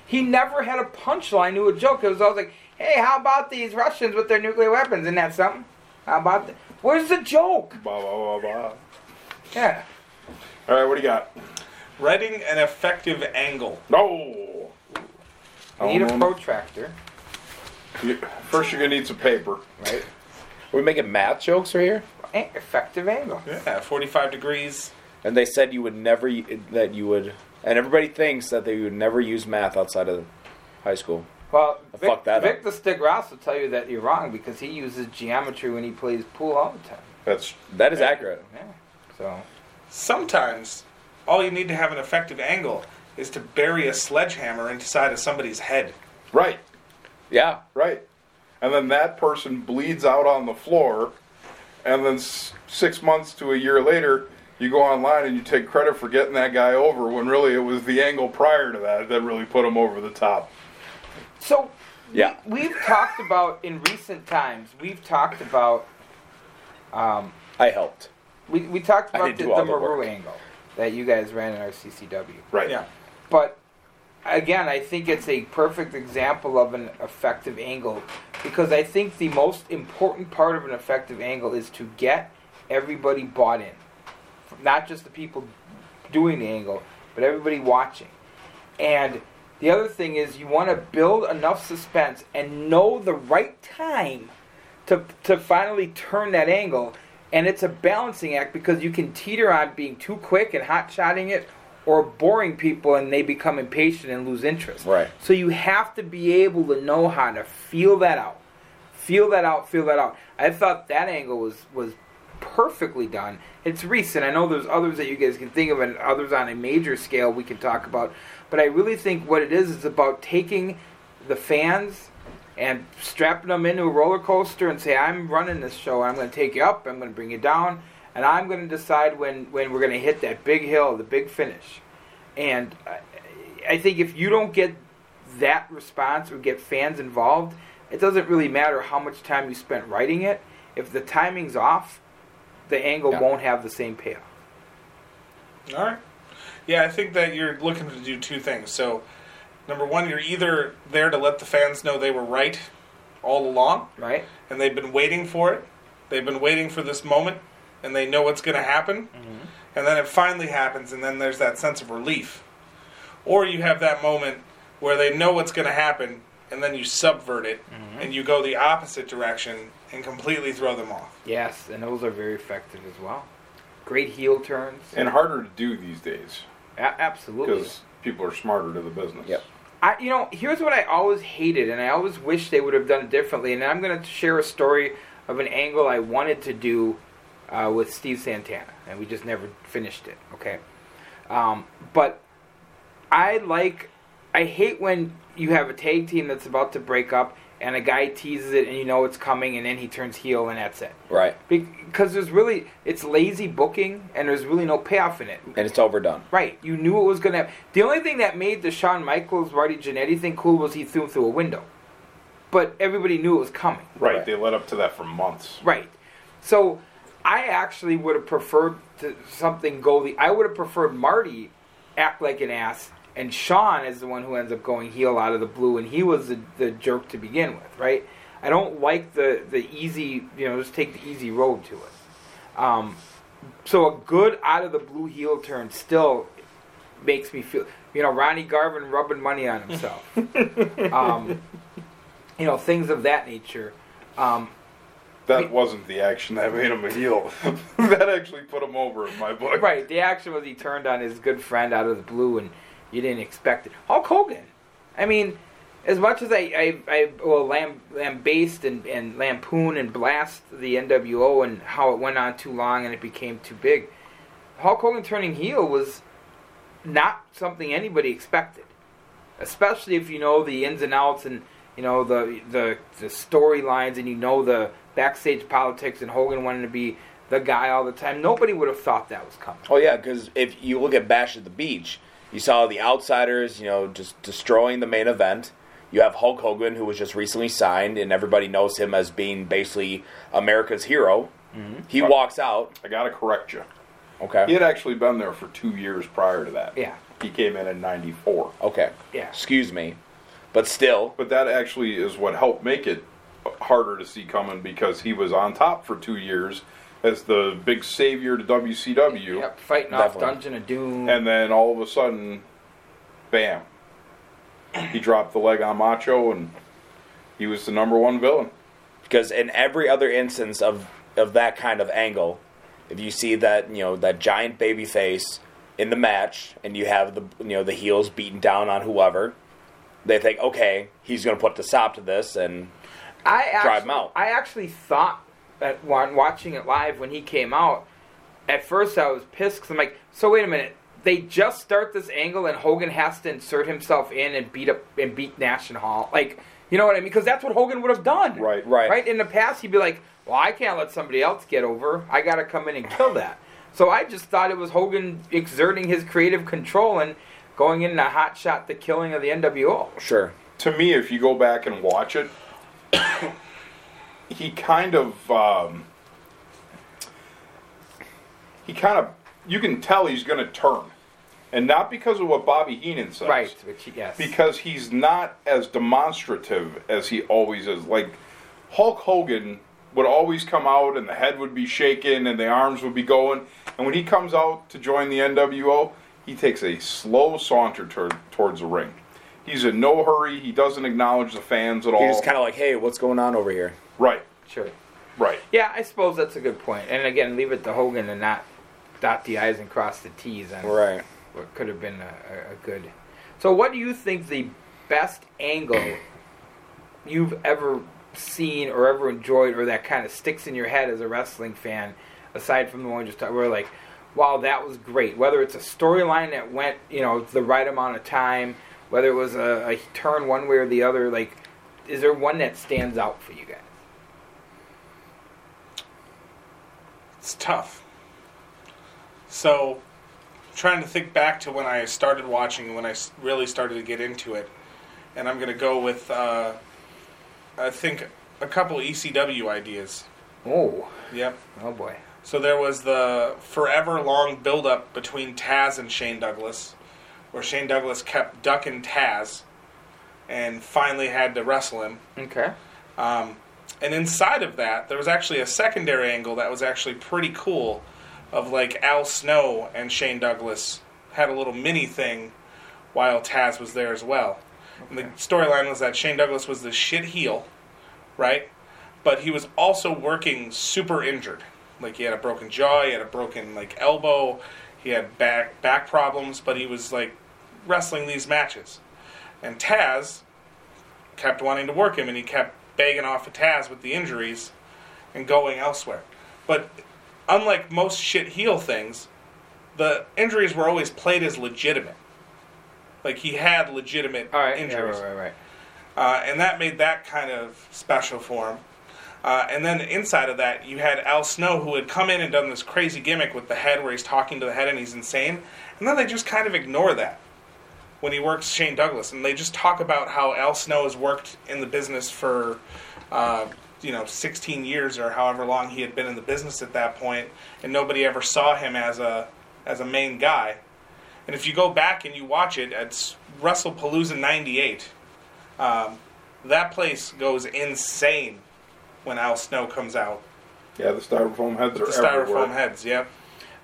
Speaker 5: He never had a punchline to a joke. It was always like, "Hey, how about these Russians with their nuclear weapons? Isn't that something? How about that? Where's the joke?
Speaker 6: Bah, bah, bah, bah.
Speaker 5: Yeah.
Speaker 6: All right, what do you got?
Speaker 7: Writing an effective angle.
Speaker 6: No.
Speaker 5: You need a
Speaker 6: no, no.
Speaker 5: protractor,
Speaker 6: You- First, you're gonna need some paper.
Speaker 5: right?
Speaker 2: Are we making math jokes right here?
Speaker 5: A- Effective angle.
Speaker 7: Yeah, 45 degrees.
Speaker 2: And they said you would never that you would, and everybody thinks that they would never use math outside of high school.
Speaker 5: Well, Vic,
Speaker 2: fuck that up.
Speaker 5: Vic the Stick Ross will tell you that you're wrong because he uses geometry when he plays pool all the time.
Speaker 6: That's
Speaker 2: That is accurate.
Speaker 5: Yeah. So
Speaker 7: Sometimes all you need to have an effective angle is to bury a sledgehammer inside of somebody's head.
Speaker 6: right,
Speaker 2: Yeah,
Speaker 6: right. And then that person bleeds out on the floor, and then s- six months to a year later, you go online and you take credit for getting that guy over when really it was the angle prior to that that really put him over the top.
Speaker 5: So
Speaker 2: Yeah.
Speaker 5: we, we've talked about in recent times. We've talked about um,
Speaker 2: I helped.
Speaker 5: we, we talked about the, the
Speaker 2: the
Speaker 5: Maru
Speaker 2: work.
Speaker 5: angle that you guys ran in our CCW.
Speaker 6: Right.
Speaker 7: Yeah.
Speaker 5: But again, I think it's a perfect example of an effective angle because I think the most important part of an effective angle is to get everybody bought in, not just the people doing the angle, but everybody watching. And the other thing is you want to build enough suspense and know the right time to to finally turn that angle. And it's a balancing act because you can teeter on being too quick and hot shotting it or boring people and they become impatient and lose interest.
Speaker 2: Right.
Speaker 5: So you have to be able to know how to feel that out. Feel that out, feel that out. I thought that angle was was perfectly done. It's recent. I know there's others that you guys can think of and others on a major scale we can talk about. But I really think what it is is about taking the fans and strapping them into a roller coaster and say, I'm running this show. I'm going to take you up. I'm going to bring you down. And I'm going to decide when, when we're going to hit that big hill, the big finish. And I, I think if you don't get that response or get fans involved, it doesn't really matter how much time you spent writing it. If the timing's off, the angle
Speaker 2: Yeah.
Speaker 5: won't have the same payoff.
Speaker 7: All right. Yeah, I think that you're looking to do two things. So, number one, you're either there to let the fans know they were right all along,
Speaker 5: Right?
Speaker 7: and they've been waiting for it. They've been waiting for this moment, and they know what's going to happen. Mm-hmm. And then it finally happens, and then there's that sense of relief. Or you have that moment where they know what's going to happen, and then you subvert it, mm-hmm. and you go the opposite direction and completely throw them off.
Speaker 5: Yes, and those are very effective as well. Great heel turns.
Speaker 6: And harder to do these days
Speaker 5: A- absolutely.
Speaker 6: because people are smarter to the business.
Speaker 2: Yep.
Speaker 5: I, you know, here's what I always hated, and I always wish they would have done it differently. And I'm going to share a story of an angle I wanted to do uh, with Steve Santana, and we just never finished it. Okay, um, but I like, I hate when you have a tag team that's about to break up, and a guy teases it, and you know it's coming, and then he turns heel, and that's it.
Speaker 2: Right.
Speaker 5: Because there's really, it's lazy booking, and there's really no payoff in it.
Speaker 2: And it's overdone.
Speaker 5: Right. You knew it was going to happen. The only thing that made the Shawn Michaels, Marty Jannetty thing cool was he threw him through a window. But everybody knew it was coming.
Speaker 6: Right.
Speaker 2: Right.
Speaker 6: They led up to that for months.
Speaker 5: Right. So I actually would have preferred to something go the. I would have preferred Marty act like an ass and Shawn is the one who ends up going heel out of the blue, and he was the, the jerk to begin with, right? I don't like the the easy, you know, just take the easy road to it. Um, so a good out of the blue heel turn still makes me feel, you know, Ronnie Garvin rubbing money on himself. um, you know, things of that nature. Um,
Speaker 6: That wasn't the action that made him a heel. that actually put him over in my book.
Speaker 5: Right. The action was he turned on his good friend out of the blue, and you didn't expect it. Hulk Hogan. I mean, as much as I I, I well lamb lambaste and, and lampoon and blast the NWO and how it went on too long and it became too big, Hulk Hogan turning heel was not something anybody expected. Especially if you know the ins and outs and you know the the the storylines and you know the backstage politics and Hogan wanting to be the guy all the time. Nobody would have thought that was coming.
Speaker 2: Oh yeah, because if you look at Bash at the Beach, you saw the outsiders, you know, just destroying the main event. You have Hulk Hogan, who was just recently signed, and everybody knows him as being basically America's hero. Mm-hmm. He walks out.
Speaker 6: I got to correct you.
Speaker 2: Okay.
Speaker 6: He had actually been there for two years prior to that.
Speaker 5: Yeah.
Speaker 6: He came in in 94.
Speaker 2: Okay.
Speaker 5: Yeah.
Speaker 2: Excuse me, but still,
Speaker 6: But that actually is what helped make it harder to see coming because he was on top for two years as the big savior to WCW.
Speaker 5: Yep, fighting off Dungeon of Doom.
Speaker 6: And then all of a sudden, bam. he dropped the leg on Macho, and he was the number one villain.
Speaker 2: because in every other instance of of that kind of angle, if you see that you know that giant baby face in the match, and you have the you know the heels beating down on whoever, they think, okay, he's going to put the stop to this, and
Speaker 5: I actually,
Speaker 2: Drive him out.
Speaker 5: I actually thought that when watching it live when he came out, at first I was pissed because I'm like, so wait a minute, they just start this angle and Hogan has to insert himself in and beat up and beat Nash and Hall, like. You know what I mean? Because that's what Hogan would have done.
Speaker 6: Right.
Speaker 2: Right.
Speaker 5: Right. In the past, he'd be like, "Well, I can't let somebody else get over. I got to come in and kill that." So I just thought it was Hogan exerting his creative control and going in a hot shot the killing of the NWO.
Speaker 2: sure,
Speaker 6: to me, if you go back and watch it, he kind of um, he kind of you can tell he's going to turn, and not because of what Bobby Heenan says,
Speaker 5: Right. Which yes.
Speaker 6: Because he's not as demonstrative as he always is. Like Hulk Hogan would always come out, and the head would be shaking, and the arms would be going, and when he comes out to join the NWO, he takes a slow saunter tur- towards the ring. He's in no hurry. He doesn't acknowledge the fans at all.
Speaker 2: he's kind of like, hey, what's going on over here?
Speaker 6: Right,
Speaker 5: sure.
Speaker 6: right.
Speaker 5: Yeah, I suppose that's a good point. And again, leave it to Hogan and not dot the i's and cross the t's on
Speaker 2: Right.
Speaker 5: what could have been a, a, good. So, what do you think the best angle you've ever seen or ever enjoyed, or that kind of sticks in your head as a wrestling fan, aside from the one we just talked, where like, wow, that was great. Whether it's a storyline that went, you know, the right amount of time, whether it was a, a turn one way or the other, like, is there one that stands out for you guys?
Speaker 7: It's tough. So, trying to think back to when I started watching, and I really started to get into it, and I'm going to go with, uh, I think, a couple ECW ideas.
Speaker 5: Oh,
Speaker 7: Yep.
Speaker 5: oh boy.
Speaker 7: So there was the forever long buildup between Taz and Shane Douglas, where Shane Douglas kept ducking Taz, and finally had to wrestle him.
Speaker 5: Okay.
Speaker 7: Um, and inside of that, there was actually a secondary angle that was actually pretty cool, of like Al Snow and Shane Douglas had a little mini thing while Taz was there as well. And the storyline was that Shane Douglas was the shit heel, right? But he was also working super injured. Like he had a broken jaw, he had a broken like elbow, he had back back problems, but he was like wrestling these matches. And Taz kept wanting to work him, and he kept begging off of Taz with the injuries and going elsewhere. But unlike most shit heel things, the injuries were always played as legitimate. Like he had legitimate
Speaker 5: All right. Yeah,
Speaker 7: injuries,
Speaker 5: right, right, right.
Speaker 7: uh, and that made that kind of special for him. Uh, and then inside of that, you had Al Snow, who had come in and done this crazy gimmick with the head, where he's talking to the head and he's insane. And then they just kind of ignore that when he works Shane Douglas, and they just talk about how Al Snow has worked in the business for, uh, you know, 16 years or however long he had been in the business at that point, and nobody ever saw him as a as a main guy. And if you go back and you watch it, it's Wrestlepalooza '98. Um, that place goes insane when Al Snow comes out.
Speaker 6: Yeah, the styrofoam heads
Speaker 7: The
Speaker 6: are
Speaker 7: styrofoam
Speaker 6: everywhere.
Speaker 7: heads, yep.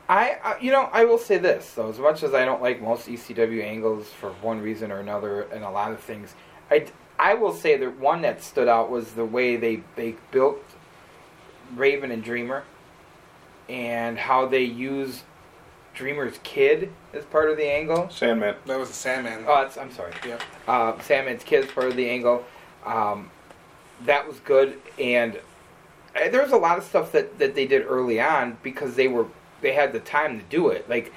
Speaker 5: I, I, you know, I will say this though. As much as I don't like most ECW angles for one reason or another, and a lot of things, I, I will say that one that stood out was the way they they built Raven and Dreamer, and how they used Dreamer's kid as part of the angle.
Speaker 6: Sandman.
Speaker 7: That was the Sandman.
Speaker 5: Oh, that's, I'm sorry.
Speaker 7: Yep.
Speaker 5: Uh, Sandman's kid as part of the angle. Um, that was good, and uh, there was a lot of stuff that, that they did early on because they were they had the time to do it. Like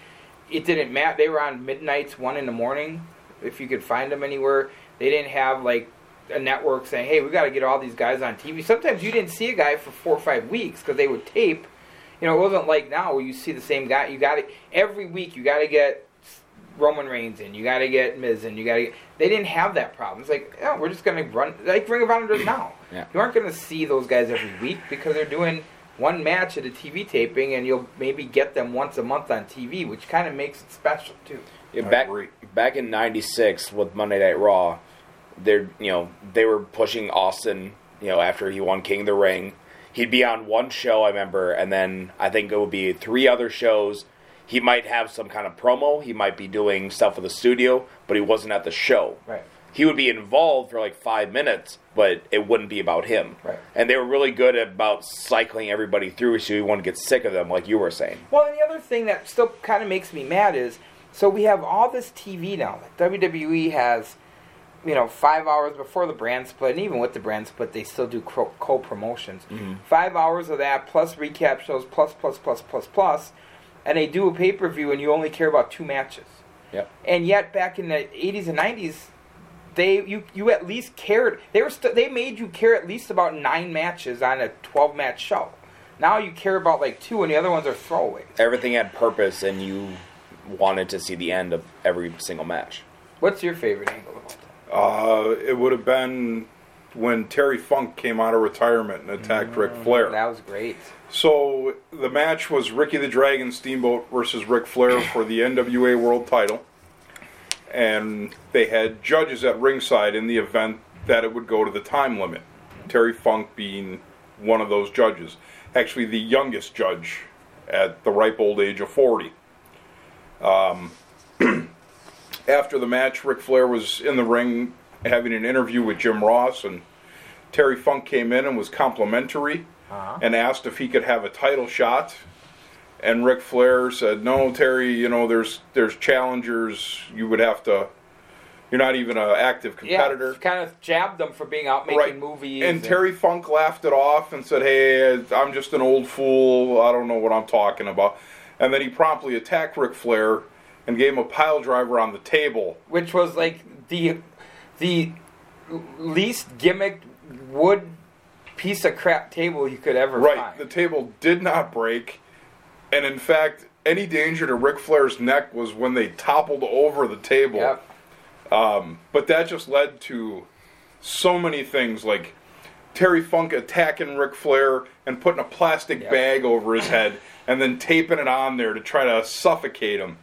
Speaker 5: it didn't matter. They were on midnights, one in the morning, if you could find them anywhere. They didn't have like a network saying, "Hey, we got to get all these guys on TV." Sometimes you didn't see a guy for four or five weeks because they would tape. You know, it wasn't like now where you see the same guy. You got to every week. You got to get Roman Reigns in. You got to get Miz in. You got to. get... They didn't have that problem. It's like, oh, we're just gonna run like Ring of Honor does now.
Speaker 2: Yeah.
Speaker 5: You aren't gonna see those guys every week because they're doing one match at a TV taping, and you'll maybe get them once a month on TV, which kind of makes it special too.
Speaker 2: Yeah, back back in '96 with Monday Night Raw, they're you know they were pushing Austin. You know after he won King of the Ring, he'd be on one show I remember, and then I think it would be three other shows. He might have some kind of promo. He might be doing stuff with the studio, but he wasn't at the show.
Speaker 5: Right.
Speaker 2: He would be involved for like five minutes, but it wouldn't be about him.
Speaker 5: Right.
Speaker 2: And they were really good about cycling everybody through, so you wouldn't get sick of them, like you were saying.
Speaker 5: Well, and the other thing that still kind of makes me mad is so we have all this TV now. Like WWE has, you know, five hours before the brand split, and even with the brand split, they still do co promotions. Mm-hmm. Five hours of that, plus recap shows, plus, plus, plus, plus, plus. And they do a pay per view, and you only care about two matches.
Speaker 2: Yep.
Speaker 5: And yet, back in the 80s and 90s, they you you at least cared. They were st- they made you care at least about nine matches on a 12 match show. Now you care about like two, and the other ones are throwaways.
Speaker 2: Everything had purpose, and you wanted to see the end of every single match.
Speaker 5: What's your favorite angle of all time?
Speaker 6: Uh, it would have been when Terry Funk came out of retirement and attacked Ric Flair.
Speaker 5: That was great.
Speaker 6: So the match was Ricky the Dragon Steamboat versus Ric Flair for the NWA World Title, and they had judges at ringside in the event that it would go to the time limit. Terry Funk being one of those judges, actually the youngest judge at the ripe old age of forty. Um, after the match, Ric Flair was in the ring having an interview with Jim Ross, and Terry Funk came in and was complimentary and asked if he could have a title shot. And Ric Flair said, "No, Terry. You know, there's there's challengers. You would have to. You're not even an active competitor."
Speaker 5: Yeah, kind of jabbed them for being out making
Speaker 6: Right.
Speaker 5: movies.
Speaker 6: And Terry Funk laughed it off and said, "Hey, I'm just an old fool. I don't know what I'm talking about." And then he promptly attacked Ric Flair and gave him a pile driver on the table.
Speaker 5: which was like the the least gimmicked wood piece of crap table you could ever
Speaker 6: Right.
Speaker 5: find.
Speaker 6: The table did not break. And in fact, any danger to Ric Flair's neck was when they toppled over the table.
Speaker 5: Yep.
Speaker 6: Um, but that just led to so many things like Terry Funk attacking Ric Flair and putting a plastic
Speaker 5: Yep.
Speaker 6: bag over his head and then taping it on there to try to suffocate him.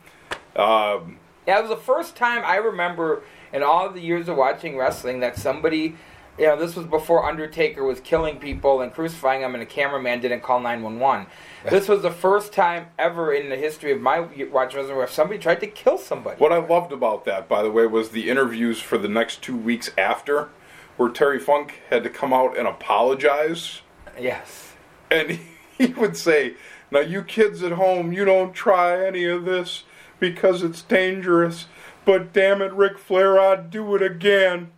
Speaker 6: Um,
Speaker 5: Yeah, it was the first time I remember in all the years of watching wrestling that somebody, you know, this was before Undertaker was killing people and crucifying them, and a cameraman didn't call 911. This was the first time ever in the history of my watching wrestling where somebody tried to kill somebody.
Speaker 6: What I loved about that, by the way, was the interviews for the next two weeks after, where Terry Funk had to come out and apologize.
Speaker 5: Yes.
Speaker 6: And he would say, Now, you kids at home, you don't try any of this because it's dangerous. But damn it, Ric Flair, I'd do it again.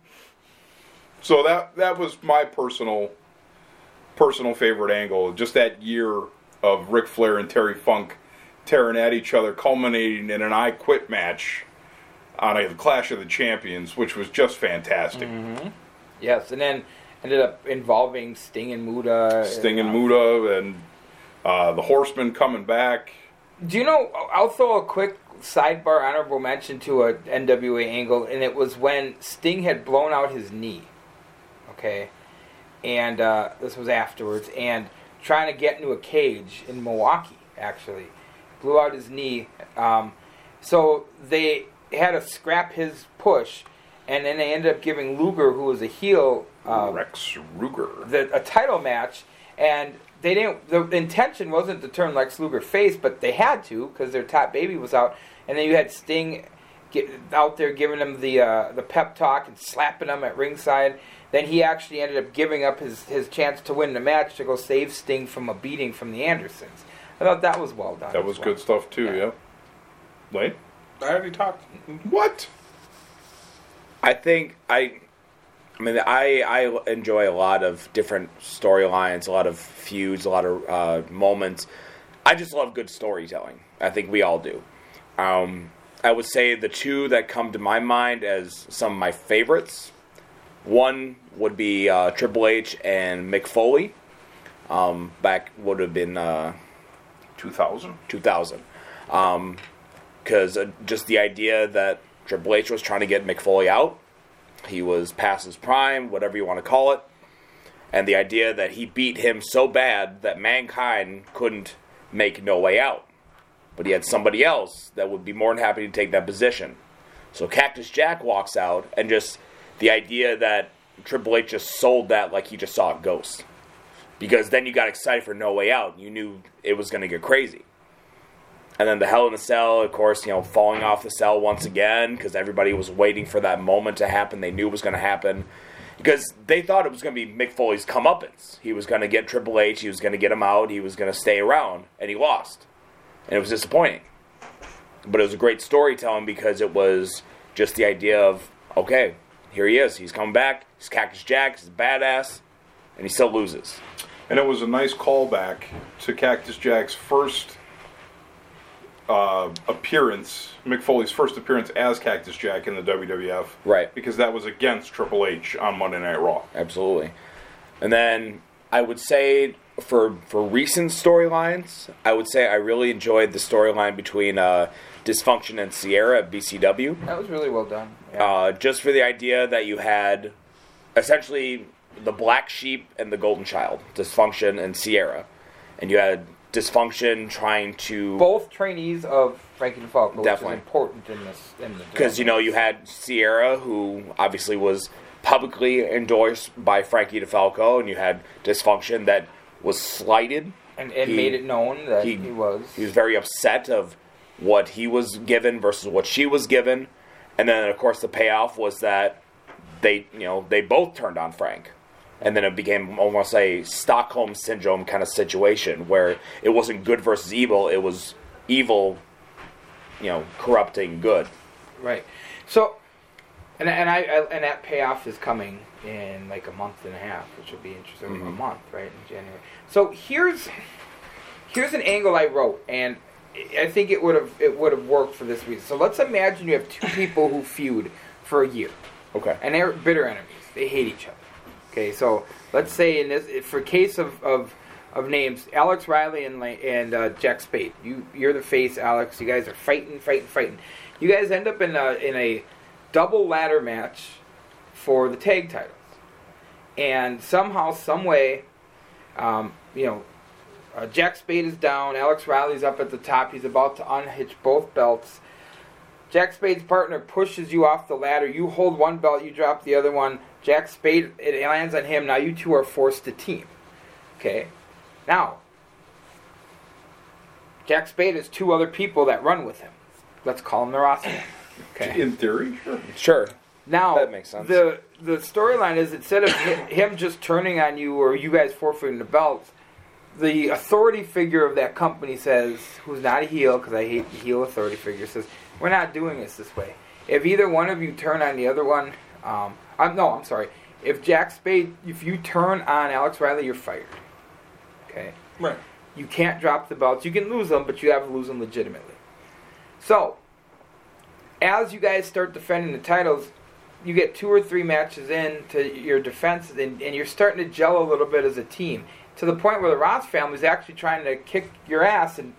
Speaker 6: So that that was my personal personal favorite angle. Just that year of Ric Flair and Terry Funk tearing at each other, culminating in an I Quit match on a Clash of the Champions, which was just fantastic.
Speaker 5: Yes, and then ended up involving Sting and Muta.
Speaker 6: Sting and
Speaker 5: uh,
Speaker 6: Muta and uh, the Horsemen coming back.
Speaker 5: Do you know? I'll throw a quick sidebar honorable mention to a NWA angle, and it was when Sting had blown out his knee. Okay, and uh, this was afterwards, and trying to get into a cage in Milwaukee. Actually, blew out his knee. Um, so they had to scrap his push, and then they ended up giving Luger, who was a heel, uh,
Speaker 6: Lex Luger.
Speaker 5: the, a title match, and they didn't. The intention wasn't to turn Lex Luger face, but they had to because their top baby was out, and then you had Sting get out there giving him the uh, the pep talk and slapping him at ringside. Then he actually ended up giving up his, his chance to win the match to go save Sting from a beating from the Andersons. I thought that was well done.
Speaker 6: That was
Speaker 5: well.
Speaker 6: good stuff too.
Speaker 5: Yeah.
Speaker 6: Yeah. Wait.
Speaker 7: I already talked.
Speaker 6: What?
Speaker 2: I think I, I mean, I I enjoy a lot of different storylines, a lot of feuds, a lot of uh, moments. I just love good storytelling. I think we all do. Um, I would say the two that come to my mind as some of my favorites. One would be uh, Triple H and Mick Foley. Um, back would have been uh,
Speaker 6: 2000.
Speaker 2: 2000. Because uh, just the idea that Triple H was trying to get Mick Foley out, he was past his prime, whatever you want to call it, and the idea that he beat him so bad that mankind couldn't make no way out. But he had somebody else that would be more than happy to take that position. So Cactus Jack walks out, and just the idea that Triple H just sold that like he just saw a ghost. Because then you got excited for No Way Out. You knew it was going to get crazy. And then the Hell in a Cell, of course, you know, falling off the cell once again because everybody was waiting for that moment to happen. They knew it was going to happen because they thought it was going to be Mick Foley's comeuppance. He was going to get Triple H, he was going to get him out, he was going to stay around, and he lost. And it was disappointing. But it was a great storytelling because it was just the idea of, okay, here he is. He's coming back. He's Cactus Jack. He's a badass. And he still loses.
Speaker 6: And it was a nice callback to Cactus Jack's first uh, appearance, Mick Foley's first appearance as Cactus Jack in the WWF.
Speaker 2: Right.
Speaker 6: Because that was against Triple H on Monday Night Raw.
Speaker 2: Absolutely. And then I would say for for recent storylines, I would say I really enjoyed the storyline between uh, Dysfunction and Sierra at BCW.
Speaker 5: That was really well done. Yeah.
Speaker 2: Uh, just for the idea that you had essentially the Black Sheep and the Golden Child, Dysfunction and Sierra, and you had Dysfunction trying to
Speaker 5: Both trainees of Frankie DeFalco,
Speaker 2: Definitely.
Speaker 5: important in this. In
Speaker 2: because you know you had Sierra, who obviously was publicly endorsed by Frankie DeFalco, and you had Dysfunction that was slighted.
Speaker 5: and, and
Speaker 2: he-
Speaker 5: made it known that he,
Speaker 2: he-
Speaker 5: was.
Speaker 2: He was very upset of what he was given versus what she was given, and then of course the payoff was that they, you know, they both turned on Frank, and then it became almost a Stockholm syndrome kind of situation where it wasn't good versus evil; it was evil, you know, corrupting good.
Speaker 5: Right. So, and and I, I and that payoff is coming in like a month and a half, which will be interesting. A mm-hmm. month, right in January. So here's here's an angle I wrote, and I think it would have it would have worked for this reason. So let's imagine you have two people who feud for a year,
Speaker 2: Okay.
Speaker 5: and they're bitter enemies. They hate each other. Okay, so let's say in this, for case of, of of names, Alex Riley and and uh, Jack Spade. You you're the face, Alex. You guys are fighting, fighting, fighting. You guys end up in a in a double ladder match for the tag titles, and somehow, some way, um, you know, uh, Jack Spade is down. Alex Riley's up at the top. He's about to unhitch both belts. Jack Spade's partner pushes you off the ladder. You hold one belt, you drop the other one. Jack Spade, it lands on him. Now you two are forced to team. Okay? Now, Jack Spade has two other people that run with him. Let's call them the roster. Okay.
Speaker 6: In theory, sure.
Speaker 2: Sure.
Speaker 5: Now
Speaker 2: That makes sense.
Speaker 5: The the storyline is instead of him just turning on you or you guys forfeiting the belts, the authority figure of that company says, who's not a heel because I hate the heel authority figure, says we're not doing this this way. If either one of you turn on the other one, um, I'm no, I'm sorry. If Jack Spade, if you turn on Alex Riley, you're fired. Okay.
Speaker 7: Right.
Speaker 5: You can't drop the belts. You can lose them, but you have to lose them legitimately. So, as you guys start defending the titles, you get two or three matches in to your defenses, and, and you're starting to gel a little bit as a team to the point where the Ross family is actually trying to kick your ass, and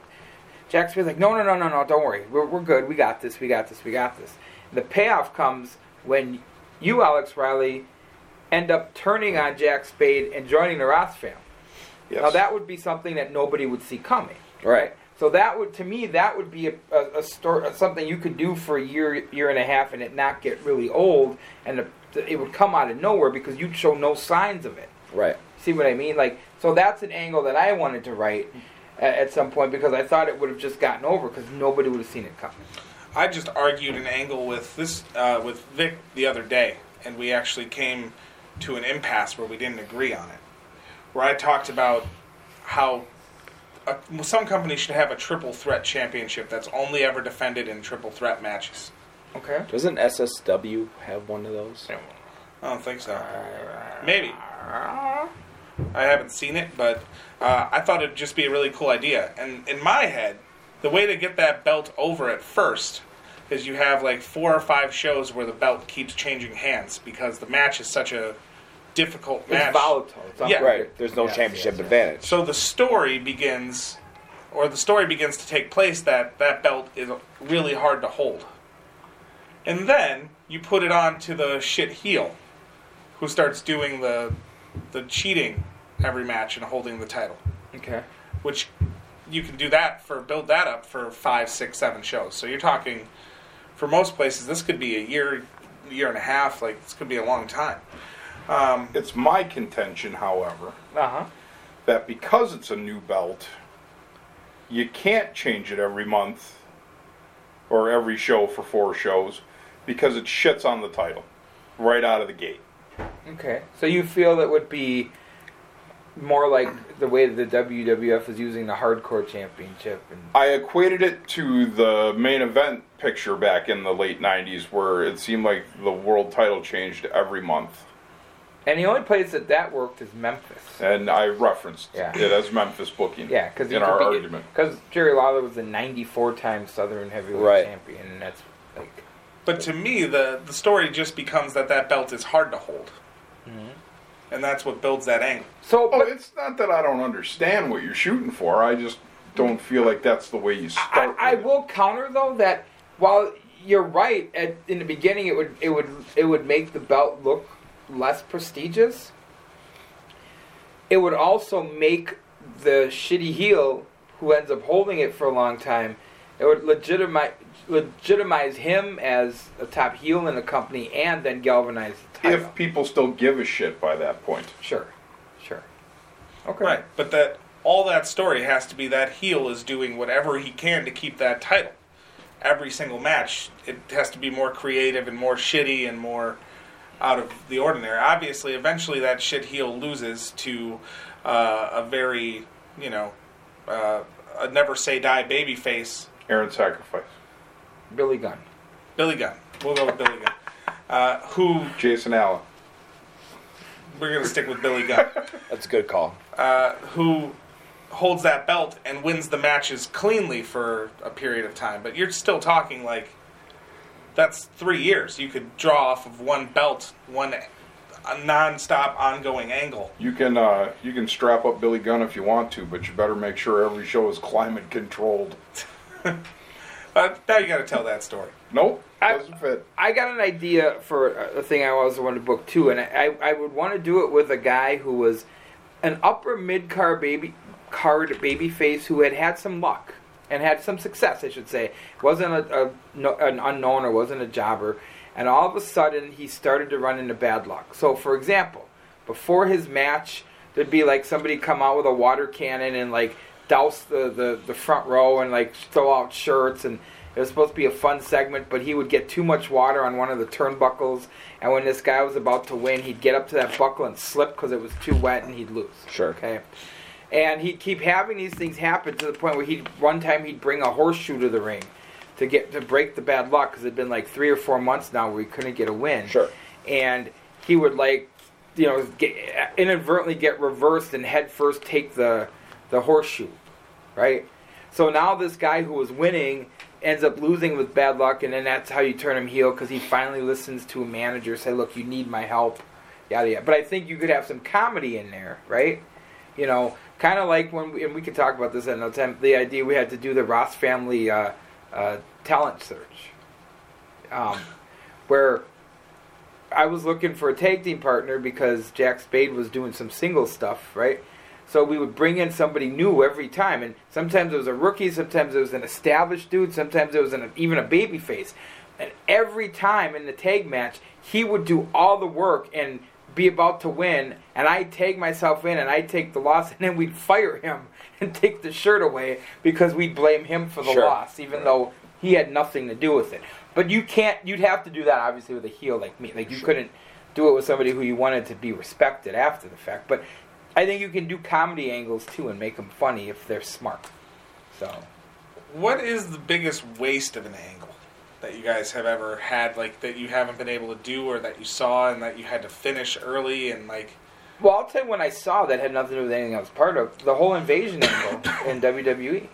Speaker 5: Jack Spade's like, no, no, no, no, no, don't worry, we're, we're good, we got this, we got this, we got this. The payoff comes when you, Alex Riley, end up turning on Jack Spade and joining the Ross family.
Speaker 6: Yes.
Speaker 5: Now that would be something that nobody would see coming.
Speaker 2: Right.
Speaker 5: So that would, to me, that would be a, a, a story, something you could do for a year, year and a half, and it not get really old, and the, it would come out of nowhere because you'd show no signs of it.
Speaker 2: Right.
Speaker 5: See what I mean? Like, so that's an angle that I wanted to write at, at some point because I thought it would have just gotten over because nobody would have seen it coming.
Speaker 7: I just argued an angle with this uh, with Vic the other day, and we actually came to an impasse where we didn't agree on it. Where I talked about how a, some companies should have a triple threat championship that's only ever defended in triple threat matches.
Speaker 5: Okay.
Speaker 2: Doesn't SSW have one of those?
Speaker 7: I don't think so. Maybe. I haven't seen it, but uh, I thought it'd just be a really cool idea. And in my head, the way to get that belt over at first is you have like four or five shows where the belt keeps changing hands because the match is such a difficult match.
Speaker 5: It's volatile. It's
Speaker 7: Yeah.
Speaker 2: Right. There's no
Speaker 5: Yes,
Speaker 2: championship
Speaker 5: yes, yes.
Speaker 2: advantage.
Speaker 7: So the story begins, or the story begins to take place that that belt is really hard to hold. And then you put it on to the shit heel, who starts doing the the cheating every match and holding the title.
Speaker 5: Okay.
Speaker 7: Which you can do that for build that up for five, six, seven shows. So you're talking for most places this could be a year, year and a half. Like this could be a long time. Um,
Speaker 6: It's my contention, however,
Speaker 5: Uh huh.
Speaker 6: that because it's a new belt, you can't change it every month or every show for four shows because it shits on the title right out of the gate.
Speaker 5: Okay. So you feel it would be more like the way the WWF is using the Hardcore Championship, and
Speaker 6: I equated it to the main event picture back in the late 90s where it seemed like the world title changed every month.
Speaker 5: and the only place that that worked is Memphis.
Speaker 6: And I referenced
Speaker 5: Yeah.
Speaker 6: it as Memphis booking
Speaker 5: Yeah, because
Speaker 6: in our argument.
Speaker 5: Because Jerry Lawler was a 94-time Southern Heavyweight
Speaker 2: Right.
Speaker 5: Champion, and that's like
Speaker 7: But to me, the the story just becomes that that belt is hard to hold, mm-hmm. and that's what builds that angle.
Speaker 5: so.
Speaker 6: Oh,
Speaker 5: But
Speaker 6: it's not that I don't understand what you're shooting for. I just don't feel like that's the way you
Speaker 5: I,
Speaker 6: start.
Speaker 5: I
Speaker 6: with it.
Speaker 5: will counter though that while you're right at in the beginning, it would it would it would make the belt look less prestigious. It would also make the shitty heel who ends up holding it for a long time. It would legitimize legitimize him as a top heel in the company, and then galvanize the title.
Speaker 6: If people still give a shit by that point.
Speaker 5: sure, sure, okay,
Speaker 7: Right, but that all that story has to be that heel is doing whatever he can to keep that title. Every single match, it has to be more creative and more shitty and more out of the ordinary. Obviously, eventually that shit heel loses to uh, a very, you know, uh, a never say die baby face,
Speaker 6: Aaron Sacrifice.
Speaker 5: Billy Gunn.
Speaker 7: Billy Gunn. We'll go with Billy Gunn. Uh, who
Speaker 6: Jason Allen.
Speaker 7: we're gonna stick with Billy Gunn.
Speaker 2: That's a good call.
Speaker 7: uh, who holds that belt and wins the matches cleanly for a period of time. But you're still talking like that's three years. You could draw off of one belt, one a non-stop ongoing angle.
Speaker 6: You can uh, you can strap up Billy Gunn if you want to, but you better make sure every show is climate controlled.
Speaker 7: Uh, now you got to tell that story.
Speaker 6: Nope,
Speaker 5: I-
Speaker 6: doesn't fit.
Speaker 5: I got an idea for a thing I always wanted to book too, and I, I would want to do it with a guy who was an upper mid card baby card baby face who had had some luck and had some success, I should say. wasn't a, a no, an unknown or wasn't a jobber, and all of a sudden he started to run into bad luck. So, for example, before his match, there'd be like somebody come out with a water cannon and like douse the, the, the front row and like throw out shirts and it was supposed to be a fun segment, but he would get too much water on one of the turnbuckles, and when this guy was about to win, he'd get up to that buckle and slip because it was too wet, and he'd lose.
Speaker 2: Sure.
Speaker 5: Okay. And he'd keep having these things happen to the point where he'd one time he'd bring a horseshoe to the ring to get to break the bad luck because it'd been like three or four months now where he couldn't get a win.
Speaker 2: Sure.
Speaker 5: And he would like, you know, get, inadvertently get reversed and head first take the the horseshoe, right? So now this guy who was winning ends up losing with bad luck, and then that's how you turn him heel because he finally listens to a manager say, "Look, you need my help." Yada yada. But I think you could have some comedy in there, right? You know, kind of like when we, and we could talk about this at another time. The idea we had to do the Ross family uh, uh, talent search, um, where I was looking for a tag team partner because Jack Spade was doing some single stuff, right? So we would bring in somebody new every time, and sometimes it was a rookie, sometimes it was an established dude, sometimes it was an, even a baby face. And every time in the tag match, he would do all the work and be about to win, and I'd tag myself in and I'd take the loss, and then we'd fire him and take the shirt away because we'd blame him for the
Speaker 2: Sure.
Speaker 5: loss, even though he had nothing to do with it. But you can't, you'd have to do that obviously with a heel like me. Like you couldn't do it with somebody who you wanted to be respected after the fact. But I think you can do comedy angles too and make them funny if they're smart. So.
Speaker 7: What is the biggest waste of an angle that you guys have ever had, like that you haven't been able to do, or that you saw and that you had to finish early, and like
Speaker 5: Well, I'll tell you when I saw that had nothing to do with anything I was part of. The whole invasion angle in WWE,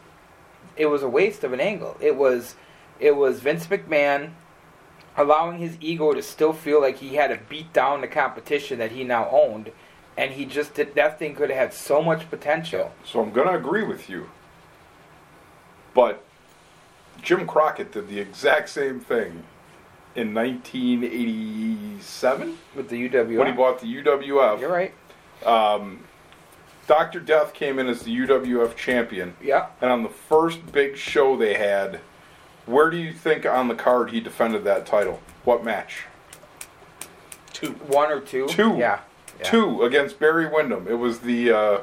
Speaker 5: it was a waste of an angle. It was, it was Vince McMahon allowing his ego to still feel like he had to beat down the competition that he now owned, and he just did. That thing could have had so much potential.
Speaker 6: So I'm going to agree with you. But Jim Crockett did the exact same thing in 1987
Speaker 5: with the UWF.
Speaker 6: when he bought the UWF.
Speaker 5: You're right.
Speaker 6: Um, Dr. Death came in as the UWF champion.
Speaker 5: Yeah.
Speaker 6: And on the first big show they had, where do you think on the card he defended that title? What match?
Speaker 7: two.
Speaker 5: One or two.
Speaker 6: Two.
Speaker 5: Yeah. Yeah.
Speaker 6: Two against Barry Windham. It was the uh,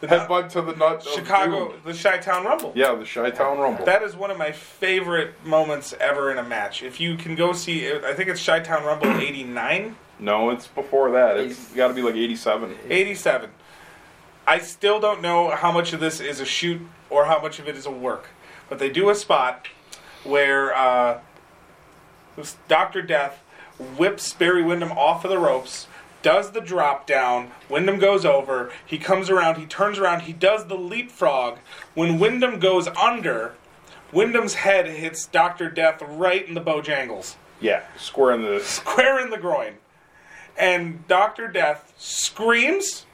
Speaker 7: The
Speaker 6: Headbutt to the nuts.
Speaker 7: Chicago,
Speaker 6: doom.
Speaker 7: the Chi-Town Rumble.
Speaker 6: Yeah, the Chi-Town Rumble.
Speaker 7: That is one of my favorite moments ever in a match. If you can go see, I think it's Chi-Town Rumble '89.
Speaker 6: no, it's before that. It's got to be like 87.
Speaker 7: 87. I still don't know how much of this is a shoot or how much of it is a work. But they do a spot where uh, Dr. Death whips Barry Windham off of the ropes, does the drop down. Windham goes over. He comes around. He turns around. He does the leapfrog. When Windham goes under, Windham's head hits Dr. Death right in the Bojangles
Speaker 6: Yeah, square in the.
Speaker 7: square in the groin. And Dr. Death screams,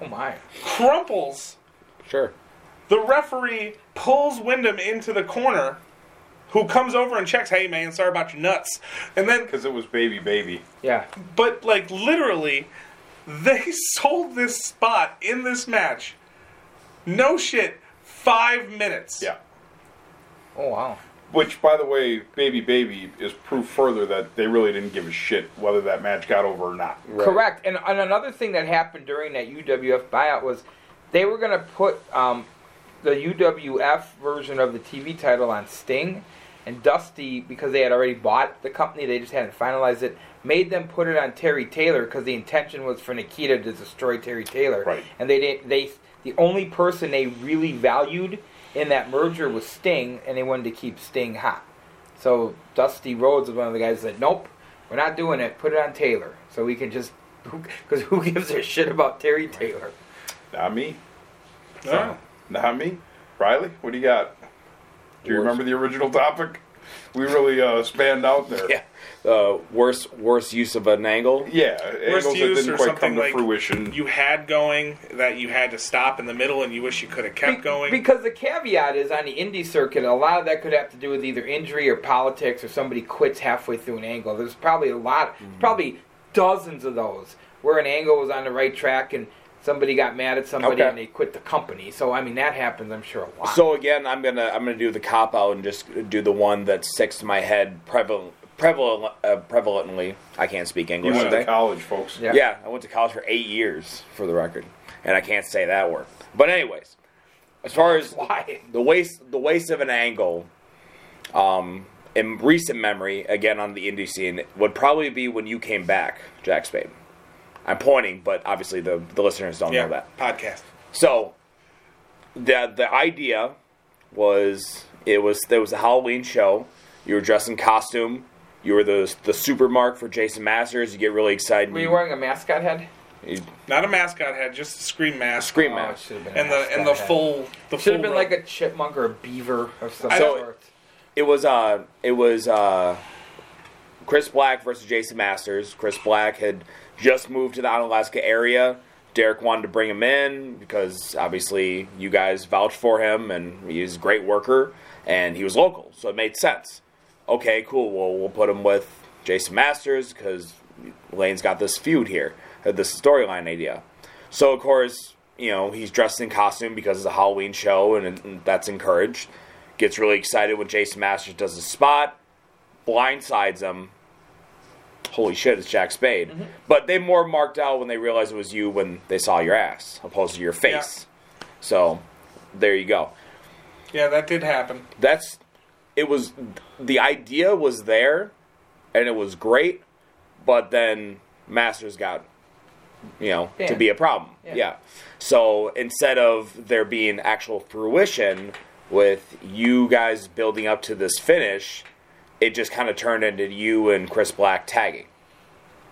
Speaker 5: Oh my.
Speaker 7: crumples.
Speaker 2: Sure.
Speaker 7: The referee pulls Windham into the corner, who comes over and checks, hey man, sorry about your nuts. And then,
Speaker 6: Because it was baby, baby.
Speaker 5: Yeah.
Speaker 7: but like literally, they sold this spot in this match. No shit, five minutes.
Speaker 6: Yeah.
Speaker 5: Oh wow.
Speaker 6: Which, by the way, baby, baby is proof further that they really didn't give a shit whether that match got over or not.
Speaker 5: Correct. And, and another thing that happened during that UWF buyout was they were going to put um, the UWF version of the TV title on Sting. And Dusty, because they had already bought the company, they just hadn't finalized it, made them put it on Terry Taylor because the intention was for Nikita to destroy Terry Taylor.
Speaker 6: Right.
Speaker 5: And they didn't. They the only person they really valued in that merger was Sting, and they wanted to keep Sting hot. So Dusty Rhodes was one of the guys that said, "Nope, we're not doing it. Put it on Taylor, so we can just because who gives a shit about Terry Taylor?
Speaker 6: Not me.
Speaker 7: Oh.
Speaker 6: Not me. Riley, what do you got? Do you
Speaker 2: Worst-
Speaker 6: remember the original topic? We really uh, spanned out there.
Speaker 2: Yeah. Uh, worst worst use of an angle.
Speaker 6: Yeah,
Speaker 7: Worst
Speaker 6: angles that didn't
Speaker 7: or
Speaker 6: quite
Speaker 7: something
Speaker 6: come to
Speaker 7: like
Speaker 6: fruition.
Speaker 7: you had going that you had to stop in the middle and you wish you could have kept
Speaker 5: Be-
Speaker 7: going.
Speaker 5: Because the caveat is on the indie circuit, a lot of that could have to do with either injury or politics, or somebody quits halfway through an angle. There's probably a lot,
Speaker 6: Mm-hmm.
Speaker 5: probably dozens of those where an angle was on the right track and somebody got mad at somebody
Speaker 2: Okay.
Speaker 5: and they quit the company. So I mean that happens, I'm sure a lot.
Speaker 2: So again, I'm gonna I'm gonna do the cop out and just do the one that sticks to my head prevalent, prevalent uh, prevalently. I can't speak English.
Speaker 6: you
Speaker 2: English
Speaker 6: went to college, folks.
Speaker 5: Yeah.
Speaker 2: Yeah, I went to college for eight years, for the record, and I can't say that word. But anyways, as far as
Speaker 5: Why?
Speaker 2: the waste the waste of an angle, um, in recent memory, again on the indie scene, would probably be when you came back, Jack Spade. I'm pointing, but obviously the the listeners don't
Speaker 7: yeah,
Speaker 2: know that.
Speaker 7: podcast.
Speaker 2: So the the idea was it was there was a Halloween show. You were dressed in costume. You were the the supermark for Jason Masters. You get really excited.
Speaker 5: Were you wearing a mascot head?
Speaker 2: you
Speaker 7: Not a mascot head, just a scream mask.
Speaker 2: scream
Speaker 5: Oh, it
Speaker 2: mask.
Speaker 5: should a
Speaker 7: and the and the
Speaker 5: head.
Speaker 7: full the
Speaker 5: Should have been
Speaker 7: robe.
Speaker 5: like a chipmunk or a beaver or some
Speaker 7: So don't-
Speaker 5: sort.
Speaker 2: It was uh it was uh Chris Black versus Jason Masters. Chris Black had just moved to the Onalaska area. Derek wanted to bring him in because obviously you guys vouched for him and he's a great worker and he was local, so it made sense. Okay, cool. Well, we'll put him with Jason Masters because Lane's got this feud here, uh, this storyline idea. So of course, you know he's dressed in costume because it's a Halloween show, and, and that's encouraged. Gets really excited when Jason Masters does a spot, blindsides him. Holy shit, it's Jack Spade. Mm-hmm. But they more marked out when they realized it was you when they saw your ass, opposed to your face. So there you go.
Speaker 7: yeah, that did happen.
Speaker 2: That's it was the idea was there and it was great, but then Masters got you know to be a problem.
Speaker 5: Yeah.
Speaker 2: Yeah. So instead of there being actual fruition with you guys building up to this finish, it just kind of turned into you and Chris Black tagging.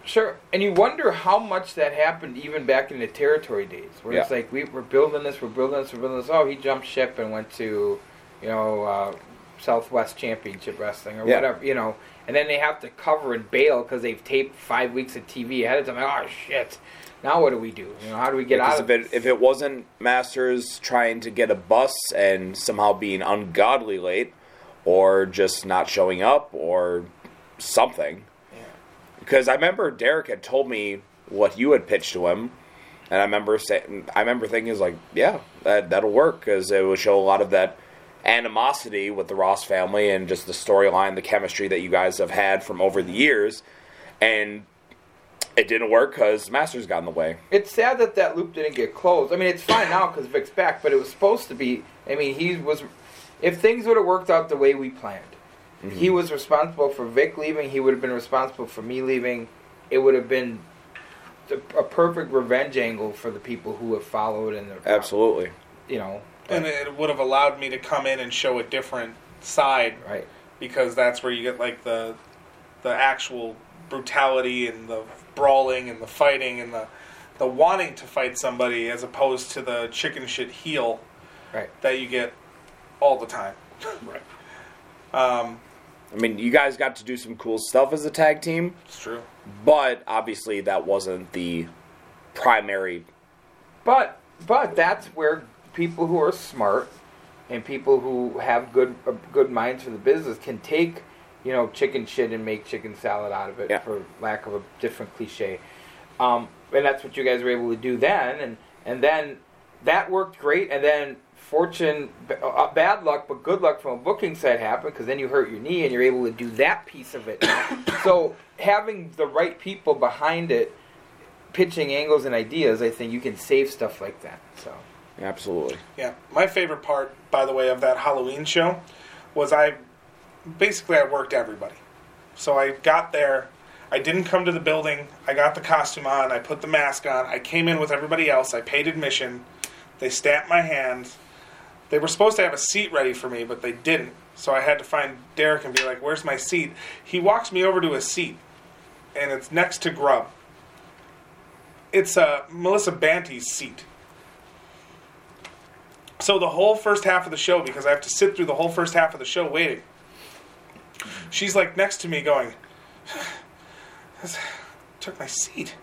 Speaker 5: Sure, and you wonder how much that happened even back in the territory days, where it's like we, we're building this, we're building this, we're building this. Oh, he jumped ship and went to, you know, uh, Southwest Championship Wrestling or
Speaker 2: Yeah.
Speaker 5: whatever, you know, and then they have to cover and bail because they've taped five weeks of TV ahead of time. Oh shit! Now what do we do? You know, how do we get
Speaker 2: Because
Speaker 5: out
Speaker 2: if
Speaker 5: of
Speaker 2: it if it wasn't Masters trying to get a bus and somehow being ungodly late, or just not showing up, or something. Because I remember Derek had told me what you had pitched to him, and I remember saying, I remember thinking, "Is like, yeah, that that'll work," because it would show a lot of that animosity with the Ross family and just the storyline, the chemistry that you guys have had from over the years, and It didn't work because Masters got in the way.
Speaker 5: It's sad that that loop didn't get closed. I mean, it's fine now because Vic's back, but it was supposed to be. I mean, he was. If things would have worked out the way we planned, mm-hmm. he was responsible for Vic leaving. He would have been responsible for me leaving. It would have been the, a perfect revenge angle for the people who have followed and the,
Speaker 2: Absolutely.
Speaker 5: you know,
Speaker 7: And it would have allowed me to come in and show a different side
Speaker 5: right.
Speaker 7: because that's where you get like the the actual brutality and the brawling and the fighting and the the wanting to fight somebody as opposed to the chicken shit heel
Speaker 5: Right.
Speaker 7: that you get all the time.
Speaker 6: Right.
Speaker 7: Um,
Speaker 2: I mean, you guys got to do some cool stuff as a tag team,
Speaker 7: it's true.
Speaker 2: but obviously that wasn't the primary.
Speaker 5: But but that's where people who are smart and people who have good uh, good minds for the business can take you know chicken shit and make chicken salad out of it
Speaker 2: Yeah.
Speaker 5: for lack of a different cliche. Um, and that's what you guys were able to do then, and and then that worked great. And then fortune, uh, bad luck, but good luck from a booking side happened because then you hurt your knee and you're able to do that piece of it. so having the right people behind it pitching angles and ideas, I think you can save stuff like that. So
Speaker 2: Absolutely.
Speaker 7: Yeah, my favorite part, by the way, of that Halloween show was I basically I worked everybody. So I got there, I didn't come to the building. I got the costume on, I put the mask on, I came in with everybody else. I paid admission. They stamped my hand. They were supposed to have a seat ready for me, but they didn't. So I had to find Derek and be like, "Where's my seat?" He walks me over to a seat, and it's next to Grub. It's uh, Melissa Banty's seat. So the whole first half of the show, because I have to sit through the whole first half of the show waiting, she's like next to me going, took my seat.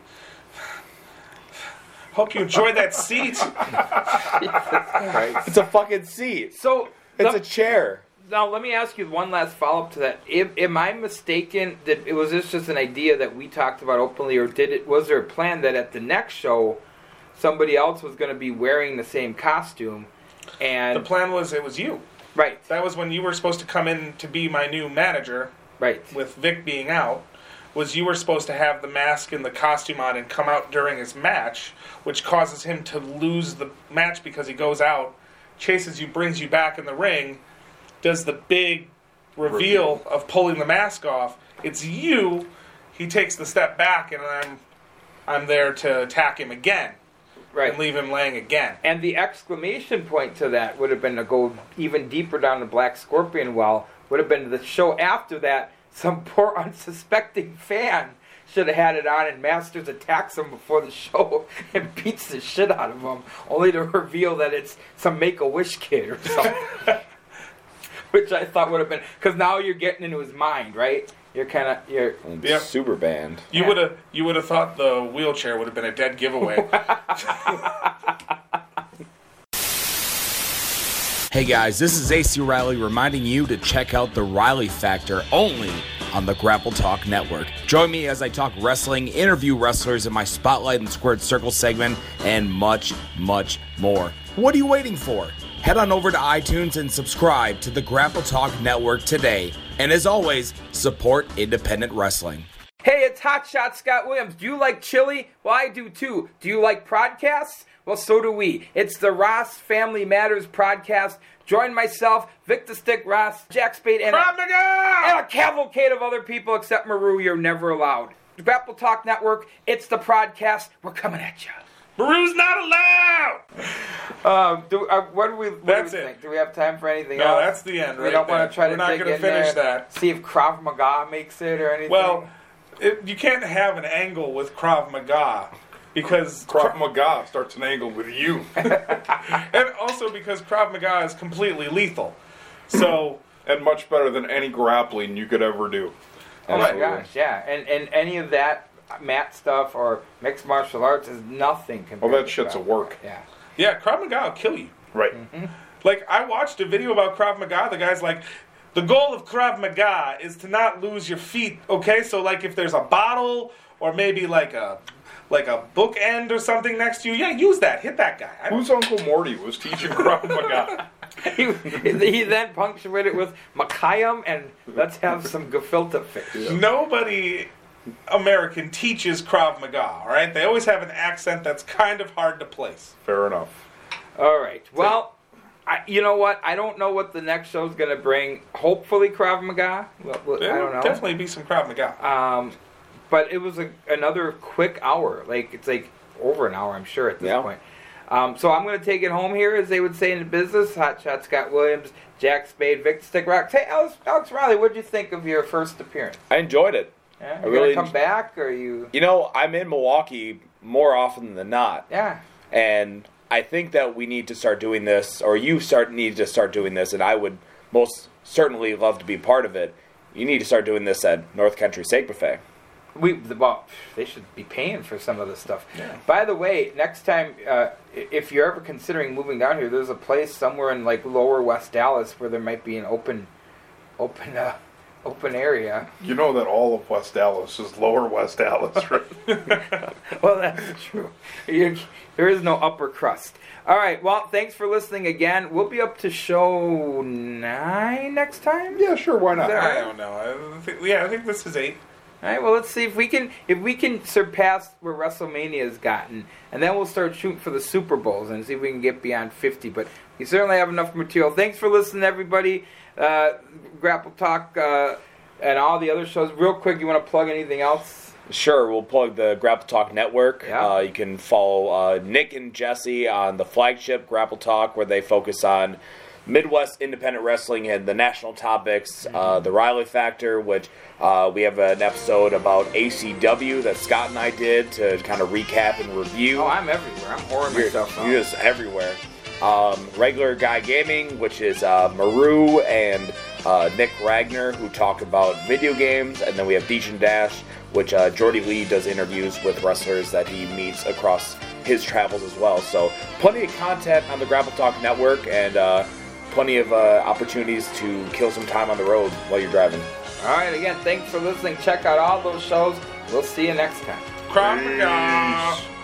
Speaker 7: Hope you enjoyed that seat.
Speaker 2: It's a fucking seat.
Speaker 5: so
Speaker 2: It's
Speaker 5: the-
Speaker 2: a chair.
Speaker 5: now let me ask you one last follow up to that. Am, am I mistaken that it was this just an idea that we talked about openly, or did it? Was there a plan that at the next show somebody else was going to be wearing the same costume? And The
Speaker 7: plan was it was you.
Speaker 5: right,
Speaker 7: That was when you were supposed to come in to be my new manager,
Speaker 5: right,
Speaker 7: with Vic being out. Was you were supposed to have the mask and the costume on and come out during his match, which causes him to lose the match because he goes out, chases you, brings you back in the ring, does the big reveal of pulling the mask off. It's you. He takes the step back, and I'm I'm there to attack him again
Speaker 5: right.
Speaker 7: and leave him laying again.
Speaker 5: And the exclamation point to that would have been to go even deeper down the Black Scorpion well, would have been the show after that. Some poor unsuspecting fan should have had it on, and Masters attacks him before the show and beats the shit out of him, only to reveal that it's some Make a Wish kid or something. Which I thought would have been because now you're getting into his mind, right? You're kind of you're
Speaker 7: Yep.
Speaker 2: Super band.
Speaker 7: You
Speaker 5: Yeah.
Speaker 7: would have you would have thought the wheelchair would have been a dead giveaway.
Speaker 10: Hey guys, this is AC Riley reminding you to check out the Riley Factor only on the GrappleTalk Network. Join me as I talk wrestling, interview wrestlers in my Spotlight and Squared Circle segment, and much, much more. What are you waiting for? Head on over to iTunes and subscribe to the GrappleTalk Network today. And as always, support independent wrestling.
Speaker 5: Hey, it's Hotshot Scott Williams. Do you like chili? Well, I do too. Do you like podcasts? Well, so do we. It's the Ross Family Matters podcast. Join myself, Victor Stick Ross, Jack Spade, and,
Speaker 7: Maga!
Speaker 5: and a cavalcade of other people except Maru. You're never allowed. The GrappleTalk Network, it's the podcast. We're coming at you.
Speaker 7: Maru's not allowed.
Speaker 5: Um, do, uh, what do we? What
Speaker 7: That's
Speaker 5: do we
Speaker 7: it.
Speaker 5: think? Do we have time for anything
Speaker 7: No,
Speaker 5: else?
Speaker 7: that's the end.
Speaker 5: We
Speaker 7: right
Speaker 5: don't want to try to
Speaker 7: We're not
Speaker 5: dig
Speaker 7: gonna
Speaker 5: in
Speaker 7: finish
Speaker 5: there,
Speaker 7: that.
Speaker 5: See if Krav Maga makes it or anything.
Speaker 7: Well, it, you can't have an angle with Krav Maga because
Speaker 6: Krav Maga starts an angle with you.
Speaker 7: and also because Krav Maga is completely lethal. So
Speaker 6: and much better than any grappling you could ever do.
Speaker 5: Oh my gosh, yeah, and and any of that mat stuff or mixed martial arts is nothing compared.
Speaker 6: Well, that
Speaker 5: to
Speaker 6: shit's a work.
Speaker 5: Yeah,
Speaker 7: yeah, Krav Maga will kill you.
Speaker 6: Right. Mm-hmm.
Speaker 7: Like I watched a video about Krav Maga. The guy's like, the goal of Krav Maga is to not lose your feet. Okay, so like if there's a bottle or maybe like a like a bookend or something next to you, yeah, use that. Hit that guy. I don't-
Speaker 6: Whose Uncle Morty was teaching Krav Maga?
Speaker 5: he, he then punctuated with Makayam and let's have some gefilte fish.
Speaker 7: Nobody American teaches Krav Maga. All right, they always have an accent that's kind of hard to place.
Speaker 6: Fair enough.
Speaker 5: All right. Well, I, you know what? I don't know what the next show's going to bring. Hopefully, Krav Maga. Well, well, I don't know.
Speaker 7: definitely be some Krav Maga.
Speaker 5: Um, but it was a, another quick hour. Like it's like over an hour, I'm sure at this
Speaker 2: Yeah.
Speaker 5: point. Um, so I'm going to take it home here, as they would say in the business. Hot Shot Scott Williams, Jack Spade, Vic Stick Ross. Hey, Alex, Alex Riley, what did you think of your first appearance?
Speaker 2: I enjoyed it.
Speaker 5: Yeah,
Speaker 2: I
Speaker 5: you
Speaker 2: really
Speaker 5: come back, or you?
Speaker 2: You know, I'm in Milwaukee more often than not,
Speaker 5: Yeah.
Speaker 2: and I think that we need to start doing this, or you start need to start doing this, and I would most certainly love to be part of it. You need to start doing this at North Country Steak Buffet.
Speaker 5: We well, they should be paying for some of this stuff. By the way, next time, uh, if you're ever considering moving down here, there's a place somewhere in like Lower West Dallas where there might be an open, open, uh, open area.
Speaker 6: You know that all of West Dallas is Lower West Dallas, right?
Speaker 5: well, that's true. You, there is no upper crust. All right. Well, thanks for listening again. We'll be up to show nine next time.
Speaker 6: yeah, sure. Why not?
Speaker 7: I don't know. I think, yeah, I think this is eight.
Speaker 5: All right. Well, let's see if we can if we can surpass where WrestleMania has gotten, and then we'll start shooting for the Super Bowls and see if we can get beyond fifty. But we certainly have enough material. Thanks for listening, everybody. Uh, GrappleTalk uh, and all the other shows. Real quick, you want to plug anything else?
Speaker 2: Sure, we'll plug the GrappleTalk Network.
Speaker 5: Yeah.
Speaker 2: Uh, you can follow uh, Nick and Jesse on the flagship GrappleTalk, where they focus on Midwest independent wrestling and the national topics.
Speaker 5: Mm-hmm.
Speaker 2: Uh, the Riley Factor, which uh, we have an episode about ACW that Scott and I did to kind of recap and review.
Speaker 5: Oh, I'm everywhere. I'm whoring
Speaker 2: You're,
Speaker 5: myself out.
Speaker 2: you're just everywhere. Um, Regular Guy Gaming, which is uh, Maru and uh, Nick Ragnar, who talk about video games, and then we have Deej and Dash, which uh, Jordy Lee does interviews with wrestlers that he meets across his travels as well. So plenty of content on the GrappleTalk Network, and uh, plenty of uh, opportunities to kill some time on the road while you're driving.
Speaker 5: All right. Again, thanks for listening. Check out all those shows. We'll see you next time.
Speaker 7: Krav Maga.